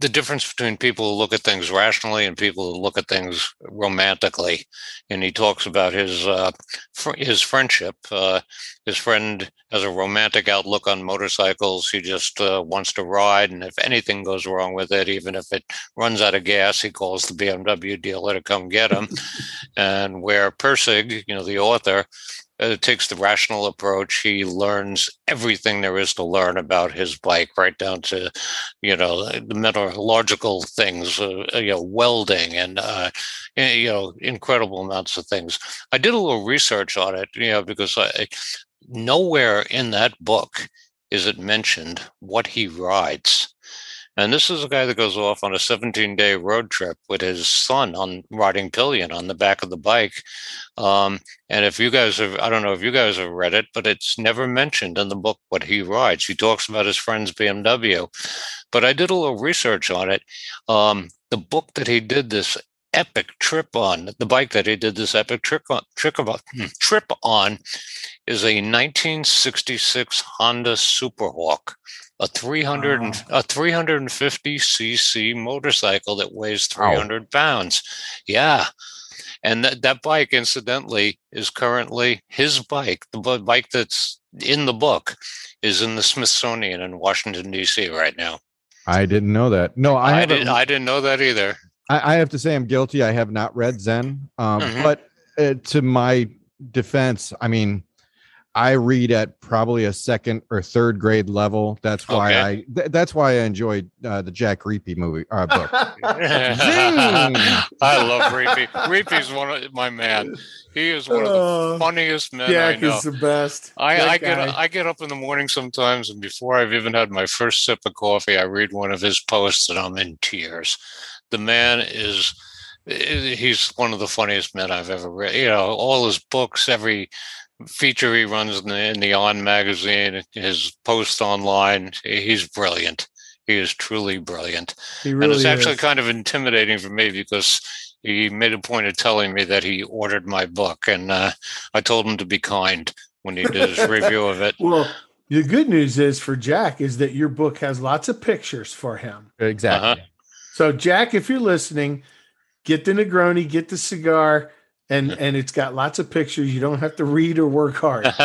the difference between people who look at things rationally and people who look at things romantically. And he talks about his uh, fr- his friendship uh, his friend has a romantic outlook on motorcycles. He just uh, wants to ride and if anything goes wrong with it even if it runs out of gas he calls the bmw dealer to come get him. And where Pirsig, you know the author uh, takes the rational approach. He learns everything there is to learn about his bike, right down to, you know, the metallurgical things, uh, you know, welding and, uh, you know, incredible amounts of things. I did a little research on it, you know, because I, nowhere in that book is it mentioned what he rides. And this is a guy that goes off on a 17 day road trip with his son on riding pillion on the back of the bike. Um, and if you guys have, I don't know if you guys have read it, but it's never mentioned in the book what he rides. He talks about his friend's BMW. But I did a little research on it. Um, the book that he did this epic trip on, the bike that he did this epic trip on, trip, hmm, trip on is a 1966 Honda Superhawk a 300 wow. a 350 cc motorcycle that weighs 300 wow. pounds. Yeah. And that, that bike incidentally is currently his bike the bike that's in the book is in the smithsonian in washington d.c right now. I didn't know that. No i, I didn't i didn't know that either. I, I, have to say i'm guilty. I have not read zen. Um, mm-hmm. but uh, to my defense i mean I read at probably a second or third grade level. That's why okay. I th- that's why I enjoyed uh, the Jack Riepe movie uh, book. I love Riepe. Riepe's one of my man. He is one of the uh, funniest men Jack I know. is the best. I, I get I get up in the morning sometimes, and before I've even had my first sip of coffee, I read one of his posts, and I'm in tears. The man is he's one of the funniest men I've ever read. You know, all his books, every feature he runs in the, in the On magazine, his post online. He's brilliant. He is truly brilliant. Really and it's actually is. kind of intimidating for me because he made a point of telling me that he ordered my book, and uh, I told him to be kind when he did his review of it. Well, the good news is for Jack is that your book has lots of pictures for him. Exactly. Uh-huh. So, Jack, if you're listening, get the Negroni, get the cigar and and it's got lots of pictures. You don't have to read or work hard.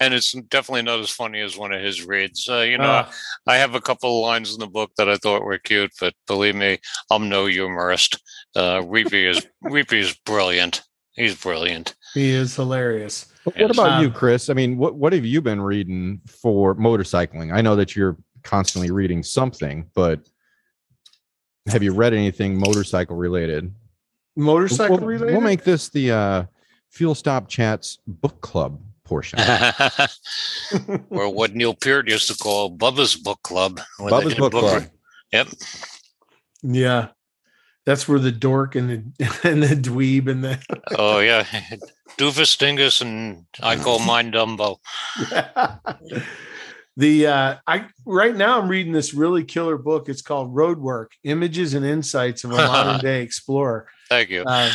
and it's definitely not as funny as one of his reads. Uh, you know, Uh, I have a couple of lines in the book that I thought were cute, but believe me, I'm no humorist. Uh, Riepe is Riepe is brilliant. He's brilliant. he is hilarious. What what Yes. about you, Um, Chris? I mean, what what have you been reading for motorcycling? I know that you're constantly reading something, but have you read anything motorcycle related? Motorcycle we'll, related. we'll make this the uh, Fuel Stop Chats book club portion. or what Neil Peart used to call Bubba's Book Club. Bubba's did book club. Yep. yeah, that's where the dork and the and the dweeb and the Oh yeah. Doofus Dingus and I call mine Dumbo. The uh i right now i'm reading this really killer book. It's called roadwork images and insights of a modern day explorer. Thank you. uh,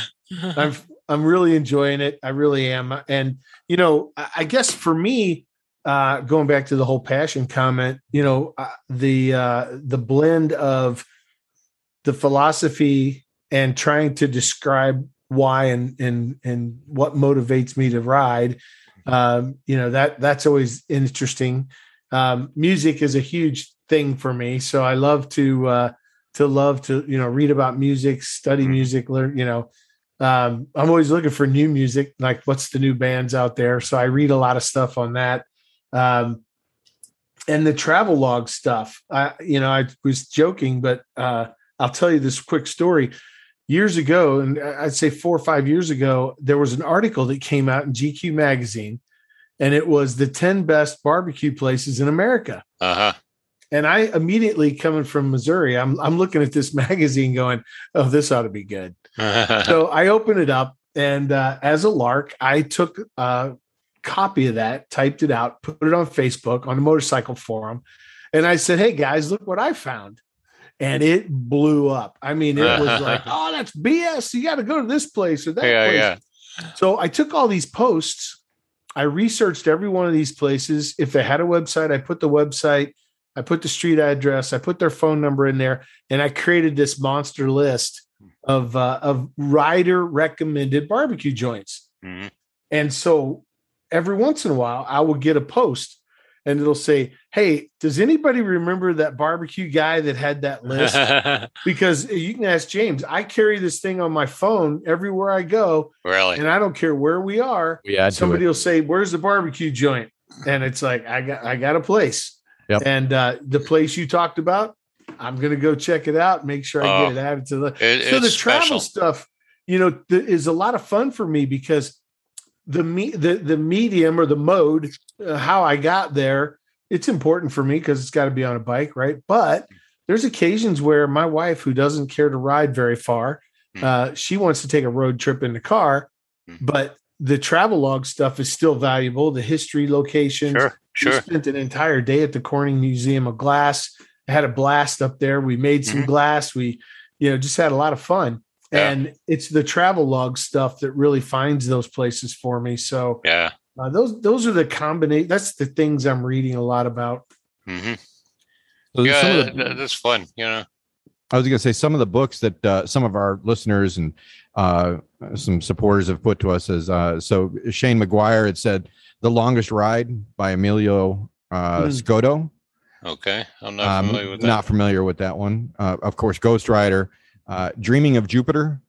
i'm i'm really enjoying it. I really am. And you know i, I guess for me uh going back to the whole passion comment you know uh, the uh the blend of the philosophy and trying to describe why and and and what motivates me to ride um you know that that's always interesting um music is a huge thing for me so i love to uh to love to you know read about music study Mhm. music learn you know. Um i'm always looking for new music like what's the new bands out there? So i read a lot of stuff on that. Um and the travel log stuff i you know i was joking but uh i'll tell you this quick story. Years ago and i'd say four or five years ago there was an article that came out in gq magazine and it was the 10 best barbecue places in america Uh-huh. and I immediately coming from Missouri, I'm I'm looking at this magazine going, oh, this ought to be good. so I open it up, and uh, as a lark, I took a copy of that, typed it out, put it on Facebook on the motorcycle forum, and I said, "Hey guys, look what I found." And it blew up. I mean, it was like, "Oh, that's BS! You got to go to this place or that yeah, place." yeah. So I took all these posts. I researched every one of these places. If they had a website, I put the website, I put the street address, I put their phone number in there, and I created this monster list of uh, of rider recommended barbecue joints. Mhm. And so every once in a while, I will get a post, and it'll say, "Hey, does anybody remember that barbecue guy that had that list?" because you can ask James. I carry this thing on my phone everywhere I go, really? and I don't care where we are. To Somebody will say, "Where's the barbecue joint?" And it's like, "I got, I got a place." Yep. And uh, the place you talked about, I'm gonna go check it out. Make sure I Oh. get it added to the. It- so the travel special. stuff, you know, th- is a lot of fun for me because the me the the medium or the mode, how I got there, it's important for me because it's got to be on a bike, right? But there's occasions where my wife, who doesn't care to ride very far, Hmm. uh, she wants to take a road trip in the car, Hmm. but the travel log stuff is still valuable. The history locations. Sure, We sure. spent an entire day at the Corning Museum of Glass. I had a blast up there. We made some Mhm. glass. We, you know, just had a lot of fun. Yeah. And it's the travel log stuff that really finds those places for me. So Yeah. Uh, those those are the combination. That's the things I'm reading a lot about. hmm So Yeah, some of the- that's fun. You know. I was going to say some of the books that uh, some of our listeners and uh, some supporters have put to us is uh, so Shane McGuire had said "The Longest Ride" by Emilio uh, Hmm. Scotto. Okay, I'm not Um, familiar with that. not familiar with that one. Uh, of course, Ghost Rider, uh, Dreaming of Jupiter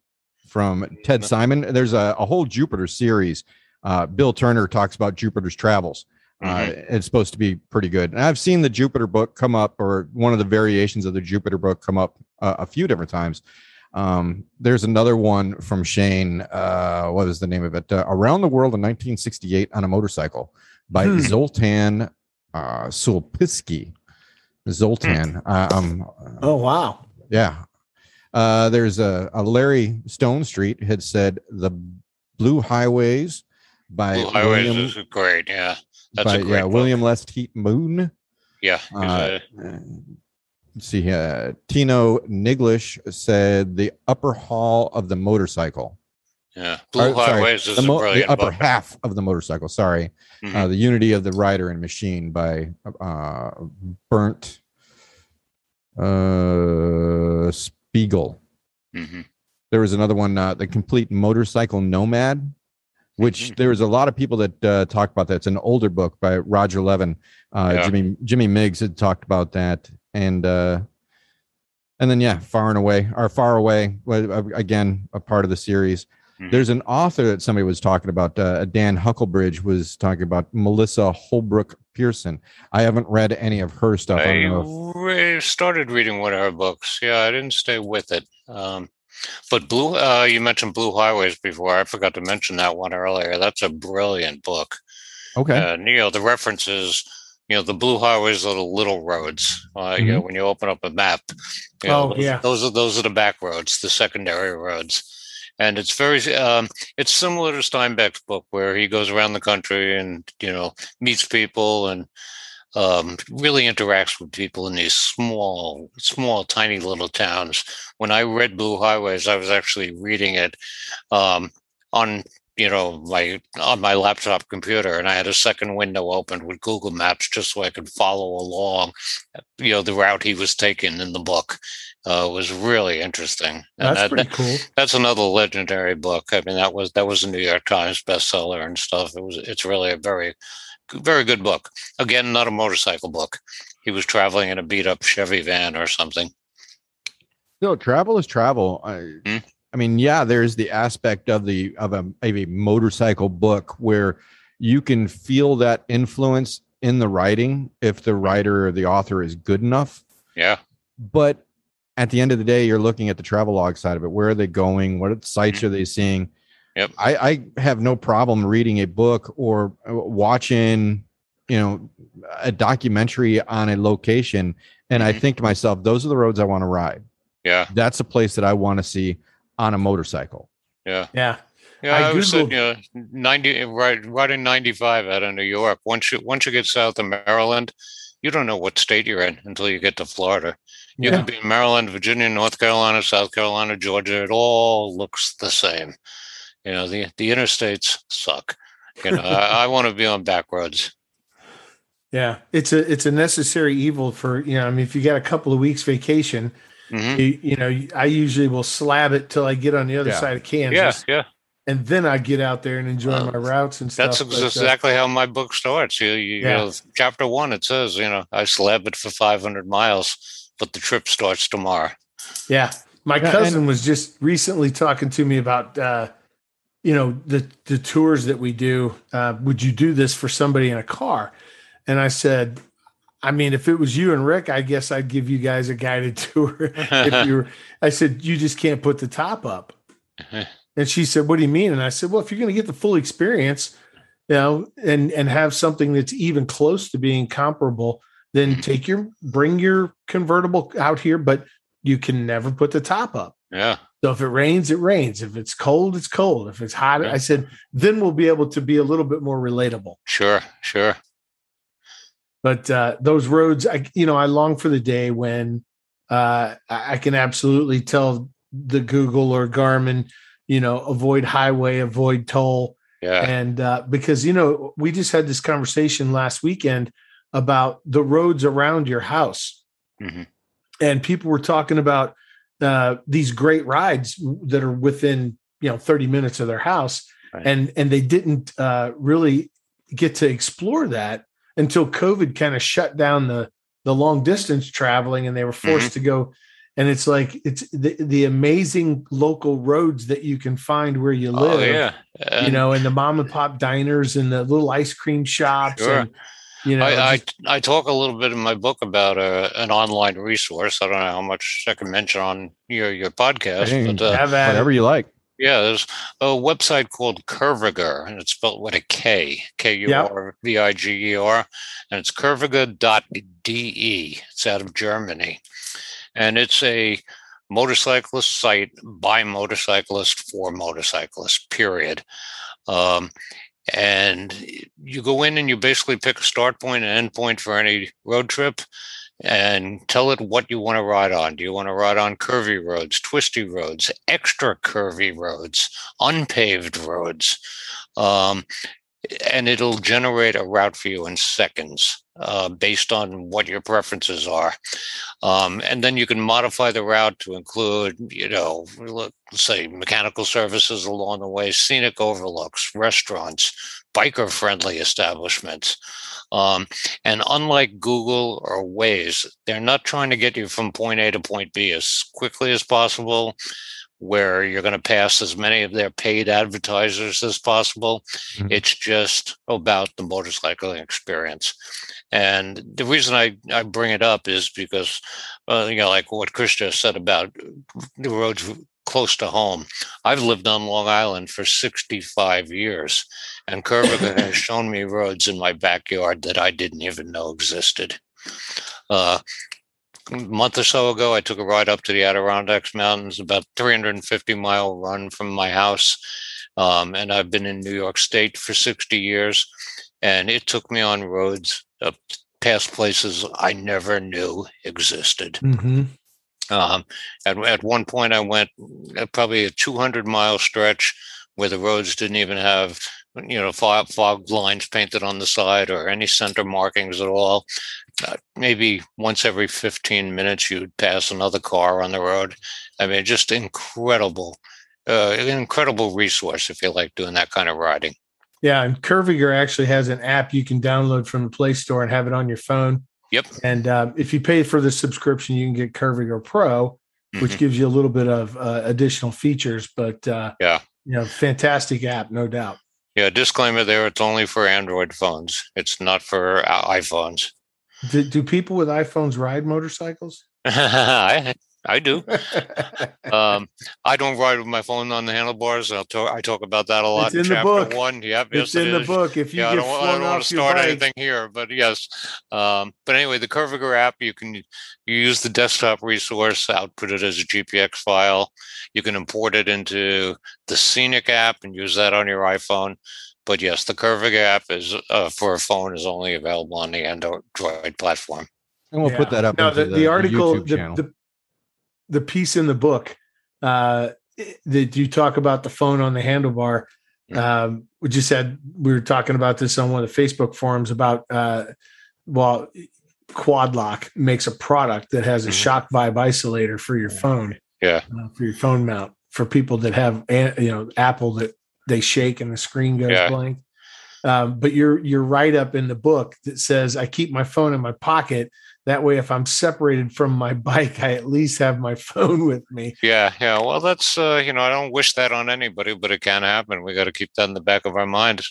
from Ted Simon. There's a, a whole Jupiter series. Uh, Bill Turner talks about Jupiter's travels. Uh, it's supposed to be pretty good. And I've seen the Jupiter book come up, or one of the variations of the Jupiter book come up uh, a few different times. Um, there's another one from Shane. Uh, what is the name of it? Uh, Around the World in 1968 on a Motorcycle by Hmm. Zoltan uh, Sulpiski. Zoltan. Uh, um, Oh wow! yeah. Uh, there's a, a Larry Stone Street had said the Blue Highways by Blue Highways William, is great. Yeah, that's by, a great yeah, book. William Least Heat-Moon. Yeah, Uh, a- uh, let's see here. Tino Niglish said the upper hall of the motorcycle. yeah. Blue Or, sorry, Highways is the, mo- the upper book. half of the motorcycle. Sorry. Mhm. Uh, the Unity of the Rider and Machine by uh, Bernt uh, Spiegel. Mhm. There was another one, uh, the complete motorcycle nomad, which Mhm. there was a lot of people that uh, talked about that. It's an older book by Roger Levin. Uh, Yeah. Jimmy Jimmy Miggs had talked about that, and uh, and then yeah, far and away, or far away, uh, again a part of the series. Mhm. There's an author that somebody was talking about. Uh, Dan Hucklebridge was talking about Melissa Holbrook Pearson. I haven't read any of her stuff. I I if- re- started reading one of her books. Yeah, I didn't stay with it. Um, but Blue, uh, you mentioned Blue Highways before. I forgot to mention that one earlier. That's a brilliant book. okay. And you know, the references, you know, the Blue Highways are the little roads. Uh, You know, when you open up a map, you know, Oh, those, yeah. those are those are the back roads, the secondary roads. And it's very, um, it's similar to Steinbeck's book, where he goes around the country and you know meets people and um, really interacts with people in these small, small, tiny little towns. When I read Blue Highways, I was actually reading it um, on you know my on my laptop computer, and I had a second window open with Google Maps just so I could follow along, you know, the route he was taking in the book. Uh, was really interesting. And That's that- pretty cool. that's another legendary book. I mean, that was that was a New York Times bestseller and stuff. It was it's really a very very good book. Again, not a motorcycle book. He was traveling in a beat up Chevy van or something. No, travel is travel. I, Hmm. I mean, yeah, there's the aspect of the of a, of a motorcycle book where you can feel that influence in the writing if the writer or the author is good enough. Yeah, But at the end of the day, you're looking at the travel log side of it. Where are they going? What sites are they seeing? Yep. I, I have no problem reading a book or uh, watching, you know, a documentary on a location, and I Mhm. think to myself, those are the roads I want to ride yeah, that's a place that I want to see on a motorcycle. yeah. Yeah. Yeah, I I, was Googled- you know, ninety right right in ninety five out of New York. Once you once you get south of Maryland, you don't know what state you're in until you get to Florida. You Yeah. could be in Maryland, Virginia, North Carolina, South Carolina, Georgia. It all looks the same. You know, the the interstates suck. You know, I, I want to be on back roads. Yeah. It's a it's a necessary evil for, you know, I mean, if you got a couple of weeks vacation, hmm you, you know, I usually will slab it till I get on the other Yeah. side of Kansas. yeah. yeah. And then I get out there and enjoy Well, my routes and stuff. That's but, uh, exactly how my book starts. You, you, Yeah. you know, chapter one, it says, you know, I slab it for 500 miles, but the trip starts tomorrow. Yeah. My Yeah, cousin was just recently talking to me about uh you know the the tours that we do. Uh would you do this for somebody in a car? And I said, I mean, if it was you and Rick, I guess I'd give you guys a guided tour. if you were, I said, you just can't put the top up. And she said, What do you mean? And I said, Well, if you're gonna get the full experience, you know, and and have something that's even close to being comparable, then take your bring your convertible out here, but you can never put the top up. yeah. So if it rains, it rains. If it's cold, it's cold. If it's hot, Yeah. I said, then we'll be able to be a little bit more relatable. Sure, sure. But uh, those roads, I you know, I long for the day when uh, I can absolutely tell the Google or Garmin, you know, avoid highway, avoid toll, Yeah. and uh, because you know, we just had this conversation last weekend about the roads around your house, Mhm. and people were talking about uh, these great rides that are within you know 30 minutes of their house, Right. and and they didn't uh, really get to explore that until COVID kind of shut down the the long distance traveling, and they were forced to go. And it's like it's the, the amazing local roads that you can find where you live Oh, yeah. you know, and the mom and pop diners and the little ice cream shops. Sure. And, you know, I, I, just- I talk a little bit in my book about uh, an online resource. I don't know how much I can mention on your, your podcast, Hey, but uh, have at it. Whatever you like. Yeah, there's a website called Kurviger, and it's spelled with a K, K U R V I G E R, and it's kurviger.de. It's out of Germany. And it's a motorcyclist site by motorcyclists for motorcyclists, period. Um, and you go in and you basically pick a start point and end point for any road trip and tell it what you want to ride on. Do you want to ride on curvy roads, twisty roads, extra curvy roads, unpaved roads? Um, and it'll generate a route for you in seconds uh, based on what your preferences are. Um, and then you can modify the route to include, you know, let's say mechanical services along the way, scenic overlooks, restaurants, biker friendly establishments. Um, and unlike Google or Waze, they're not trying to get you from point A to point B as quickly as possible where you're going to pass as many of their paid advertisers as possible. Mm-hmm. It's just about the motorcycling experience. And the reason I, I bring it up is because, uh, you know, like what Chris just said about the roads close to home. I've lived on Long Island for 65 years, and Kurviger has shown me roads in my backyard that I didn't even know existed. Uh, a month or so ago, I took a ride up to the Adirondacks Mountains, about 350 mile run from my house. Um, and I've been in New York State for 60 years, and it took me on roads up past places I never knew existed. Mm-hmm. Um, at, at one point, I went uh, probably a 200 mile stretch where the roads didn't even have you know fog, fog lines painted on the side or any center markings at all uh, maybe once every 15 minutes you'd pass another car on the road i mean just incredible uh, an incredible resource if you like doing that kind of riding yeah and kurviger actually has an app you can download from the play store and have it on your phone yep and uh, if you pay for the subscription you can get kurviger pro which mm-hmm. gives you a little bit of uh, additional features but uh, yeah you know fantastic app no doubt yeah, disclaimer there, it's only for Android phones. It's not for uh, iPhones. Do, do people with iPhones ride motorcycles? I, I do. um, I don't ride with my phone on the handlebars. I'll talk. I talk about that a lot. It's in, in the book. One, yep, it's yes, in it the book. If you yeah, I don't, I don't want to start anything here, but yes. Um, but anyway, the Kurviger app, you can you use the desktop resource, output it as a GPX file. You can import it into the Scenic app and use that on your iPhone. But yes, the Kurviger app is uh, for a phone is only available on the Android platform. And we'll yeah. put that up. No, the, the, the, article, the, the, the piece in the book uh, that you talk about the phone on the handlebar. Um, we just said we were talking about this on one of the Facebook forums about uh, well, Quad Lock makes a product that has a mm-hmm. shock vibe isolator for your phone. Yeah, uh, for your phone mount for people that have you know Apple that they shake and the screen goes yeah. blank. Um, but you're you're right up in the book that says I keep my phone in my pocket that way, if I'm separated from my bike, I at least have my phone with me. Yeah, yeah. Well, that's uh, you know, I don't wish that on anybody, but it can happen. We got to keep that in the back of our mind.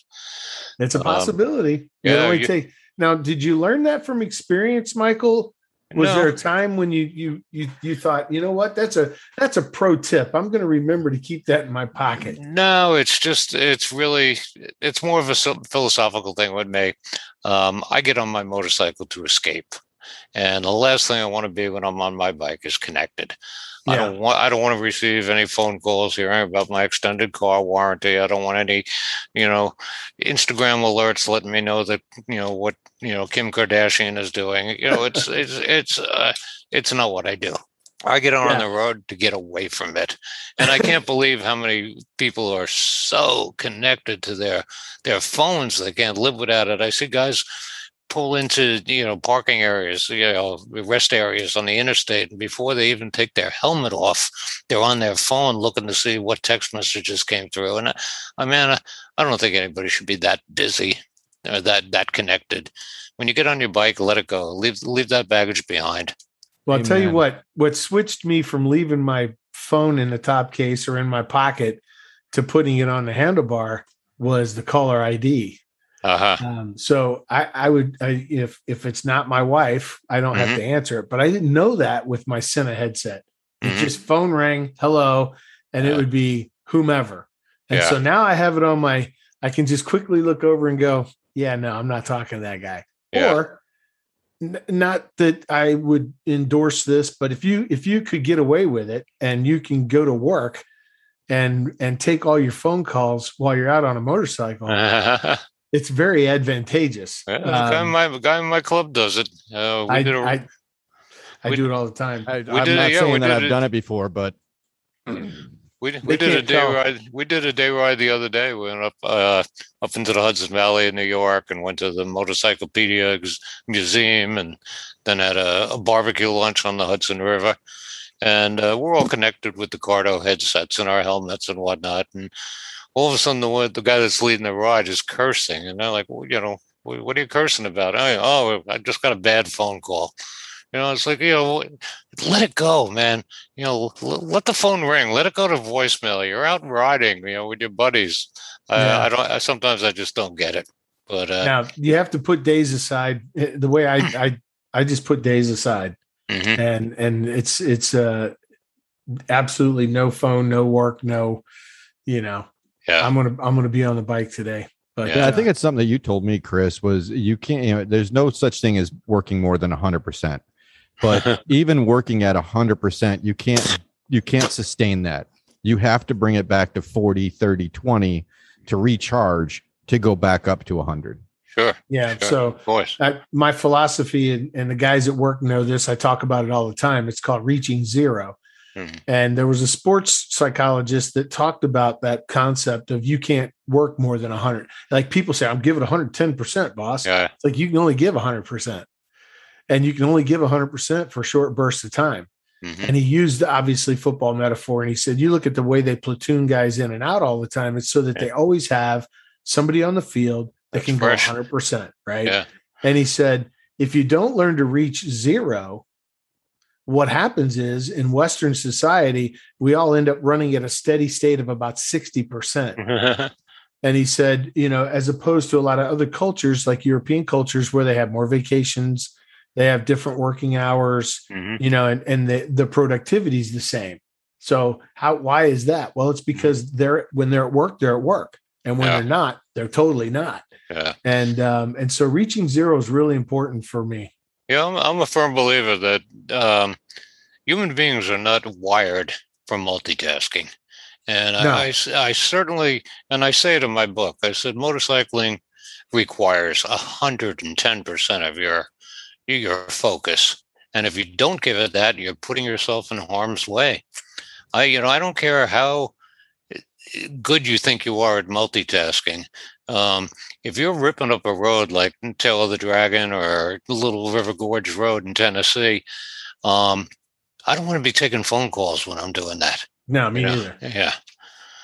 It's a um, possibility. Um, yeah. You, take, now, did you learn that from experience, Michael? Was no. there a time when you you you you thought, you know what, that's a that's a pro tip. I'm going to remember to keep that in my pocket. No, it's just it's really it's more of a philosophical thing with me. Um, I get on my motorcycle to escape. And the last thing I want to be when I'm on my bike is connected. Yeah. I don't want I don't want to receive any phone calls hearing about my extended car warranty. I don't want any, you know, Instagram alerts letting me know that you know what you know Kim Kardashian is doing. You know, it's it's it's uh, it's not what I do. I get on, yeah. the road to get away from it, and I can't believe how many people are so connected to their their phones they can't live without it. I see guys pull into you know parking areas you know rest areas on the interstate and before they even take their helmet off they're on their phone looking to see what text messages came through. And i, I mean I, I don't think anybody should be that busy or that that connected. When you get on your bike let it go. Leave leave that baggage behind. Well i'll Amen. tell you what what switched me from leaving my phone in the top case or in my pocket to putting it on the handlebar was the caller id uh-huh. Um, so I, I would, I, if if it's not my wife, I don't mm-hmm. have to answer it. But I didn't know that with my Sena headset. It mm-hmm. just phone rang, hello, and yeah. it would be whomever. And yeah. so now I have it on my. I can just quickly look over and go, yeah, no, I'm not talking to that guy. Yeah. Or n- not that I would endorse this, but if you if you could get away with it and you can go to work and and take all your phone calls while you're out on a motorcycle it's very advantageous. Yeah, the, um, guy in my, the guy in my club does it. Uh, I, a, I, I we, do it all the time. I, am not yeah, saying that I've it. done it before, but We, we did a day tell. ride. We did a day ride the other day. We went up uh, up into the Hudson Valley in New York and went to the Motorcyclopedia Museum and then had a, a barbecue lunch on the Hudson River. And uh, we're all connected with the Cardo headsets and our helmets and whatnot. And all of a sudden, the one- the guy that's leading the ride is cursing, and they're like, well, you know, what, are you cursing about? I, oh, I just got a bad phone call. You know, it's like you know, let it go, man you know, let the phone ring. Let it go to voicemail. You're out riding, you know, with your buddies. I, Yeah. I don't. I, sometimes I just don't get it. But uh, Now you have to put days aside. Eh, The way I I I just put days aside, mhm, and and it's it's uh absolutely no phone, no work, no, you know. Yeah, I'm gonna I'm gonna be on the bike today. But Yeah, Yeah, I uh, think it's something that you told me, Chris, was you can't, you know, there's no such thing as working more than 100%. But even working at 100%, you can't, you can't sustain that. You have to bring it back to 40, 30, 20 to recharge to go back up to 100. sure, yeah. sure. So of course. I, my philosophy and, and the guys at work know this. I talk about it all the time. It's called reaching 0 Mhm. And there was a sports psychologist that talked about that concept of you can't work more than 100. Like people say, I'm giving 110%, boss. Yeah, It's like you can only give 100%. And you can only give 100% for short bursts of time. mhm, And he used obviously football metaphor. And he said, you look at the way they platoon guys in and out all the time. It's so that they always have somebody on the field that That's can fresh. go 100%. Right. yeah, And he said, if you don't learn to reach zero, what happens is in Western society, we all end up running at a steady state of about 60%. And he said, you know, as opposed to a lot of other cultures like European cultures where they have more vacations, they have different working hours, mhm, you know, and, and the, the productivity is the same. So how why is that? Well, it's because they're when they're at work, they're at work. And when Yeah. they're not, they're totally not. yeah. And um, and so reaching zero is really important for me. Yeah, I'm, I'm a firm believer that um, human beings are not wired for multitasking. And No. I, I I certainly, and I say it in my book, I said motorcycling requires 110% of your, your focus. And if you don't give it that, you're putting yourself in harm's way. I, you know, I don't care how eh, good you think you are at multitasking. Um, if you're ripping up a road like Tail of the Dragon or Little River Gorge Road in Tennessee, um, I don't want to be taking phone calls when I'm doing that. No, me you know? neither. Yeah.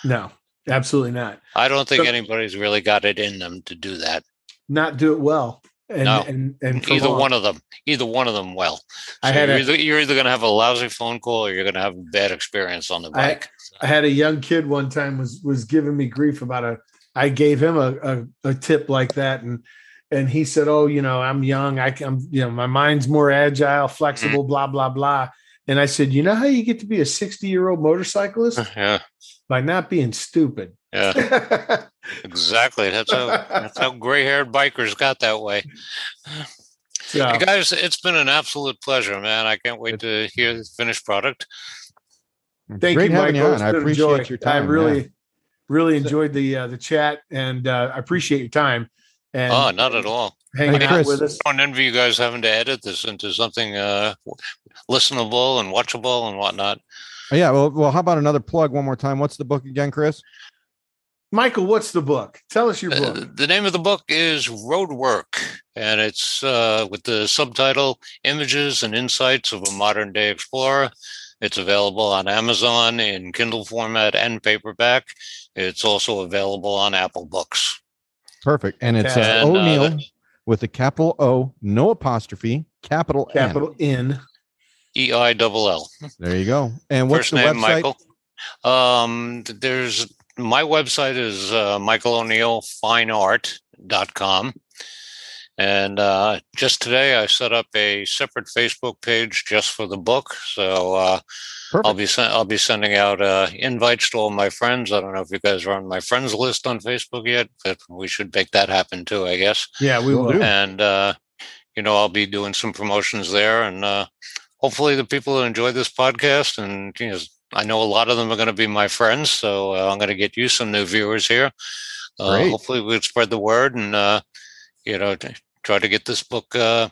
No, absolutely not. I don't think So- anybody's really got it in them to do that. Not do it well. And No. and and either long. one of them. Either one of them well. I had you're, a either, you're either going to have a lousy phone call or you're going to have a bad experience on the I- bike. I had a young kid one time was was giving me grief about a I gave him a, a, a tip like that and and he said, "Oh, you know, I'm young. I can, you know, my mind's more agile, mm-hmm. flexible, blah blah blah." And I said, "You know how you get to be a 60 year old motorcyclist yeah. by not being stupid." Yeah. Exactly. That's how that's how gray haired bikers got that way. So, Hey guys, it's been an absolute pleasure, man. I can't wait to hear the finished product. thank Great you, having Michael. you on. I appreciate joy. your time. I really, yeah. Really enjoyed the uh, the chat, and uh, I appreciate your time. And oh, not at all. hanging out Chris. with us. I don't envy you guys having to edit this into something uh, listenable and watchable and whatnot. Oh, yeah. Well, well, how about another plug one more time? What's the book again, Chris? Michael, what's the book? Tell us your Uh, book. the name of the book is Roadwork, and it's uh, with the subtitle Images and Insights of a Modern Day Explorer. It's available on Amazon in Kindle format and paperback. It's also available on Apple Books. Perfect. And it's uh, And, uh, O'Neill the- with a capital O, no apostrophe, capital Capital N. E I double L. There you go. And what's First the name website? Michael. Um, there's my website is uh, Michael O'Neill fineart.com. And uh, just today, I set up a separate Facebook page just for the book. So uh, Perfect. I'll be sen- I'll be sending out uh, invites to all my friends. I don't know if you guys are on my friends list on Facebook yet, but we should make that happen too, I guess. Yeah, we Will. And uh, you know, I'll be doing some promotions there, and uh, hopefully, the people who enjoy this podcast, and you know, I know a lot of them are going to be my friends, so uh, I'm going to get you some new viewers here. Uh, hopefully, we'll spread the word and uh, you know t- try to get this book uh,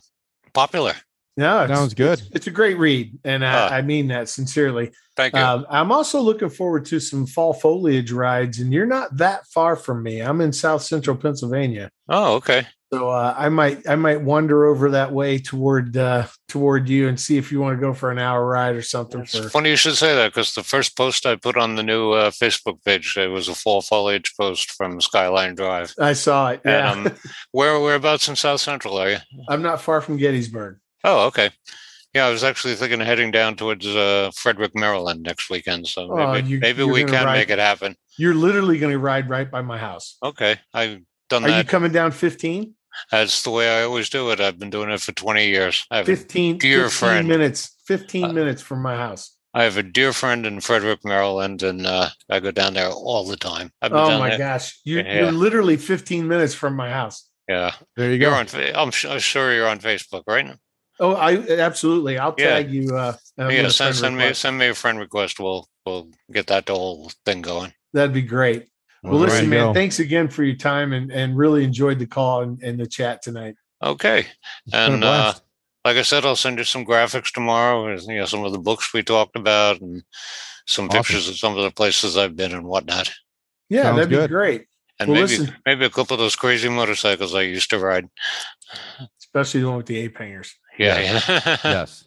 popular. No, it's, Sounds good. It's, it's a great read, and I, Ah. I mean that sincerely. Thank you. Um, I'm also looking forward to some fall foliage rides, and you're not that far from me. I'm in South Central Pennsylvania, oh, okay. so uh, I might I might wander over that way toward uh, toward you and see if you want to go for an hour ride or something. It's For funny you should say that because the first post I put on the new uh, Facebook page it was a fall foliage post from Skyline Drive. I saw it. Yeah, And um, where whereabouts in South Central are you? I'm not far from Gettysburg. Oh, okay. Yeah, I was actually thinking of heading down towards uh, Frederick, Maryland next weekend. So Oh, maybe, you- maybe you're we gonna can ride- make it happen. You're literally going to ride right by my house. Okay, I've done that. Are you that. coming down 15? That's the way I always do it. I've been doing it for 20 years. I have, a, 15, dear 15 friend. minutes. 15 Uh, minutes from my house. I have a dear friend in Frederick, Maryland, and uh, I go down there all the time. I've been Oh down my there. gosh, you're, Yeah. you're literally 15 minutes from my house. Yeah, There you you're go. on. Fa- I'm, su- I'm sure you're on Facebook, right? Oh, I absolutely. I'll Yeah. tag you. Uh, yeah, send, send me send me a friend request. We'll we'll get that whole thing going. That'd be great. Well, Well, listen, man. go. Thanks again for your time and and really enjoyed the call and, and the chat tonight. Okay, It's been a and uh, like I said, I'll send you some graphics tomorrow. with, You know, some of the books we talked about and some Awesome. pictures of some of the places I've been and whatnot. Yeah, Sounds that'd good. be great, And Well, maybe listen. maybe a couple of those crazy motorcycles I used to ride. especially the one with the ape hangers. Yeah, yeah. yes.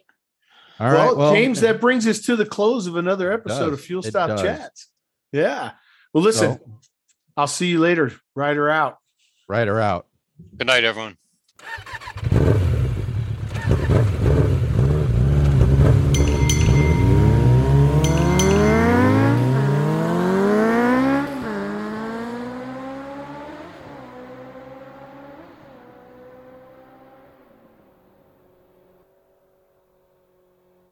All right. well, Well, James, eh that brings us to the close of another episode does. of Fuel Stop. Chats. Yeah. Well, listen, So- I'll see you later. Rider out. Rider out. Good night, everyone.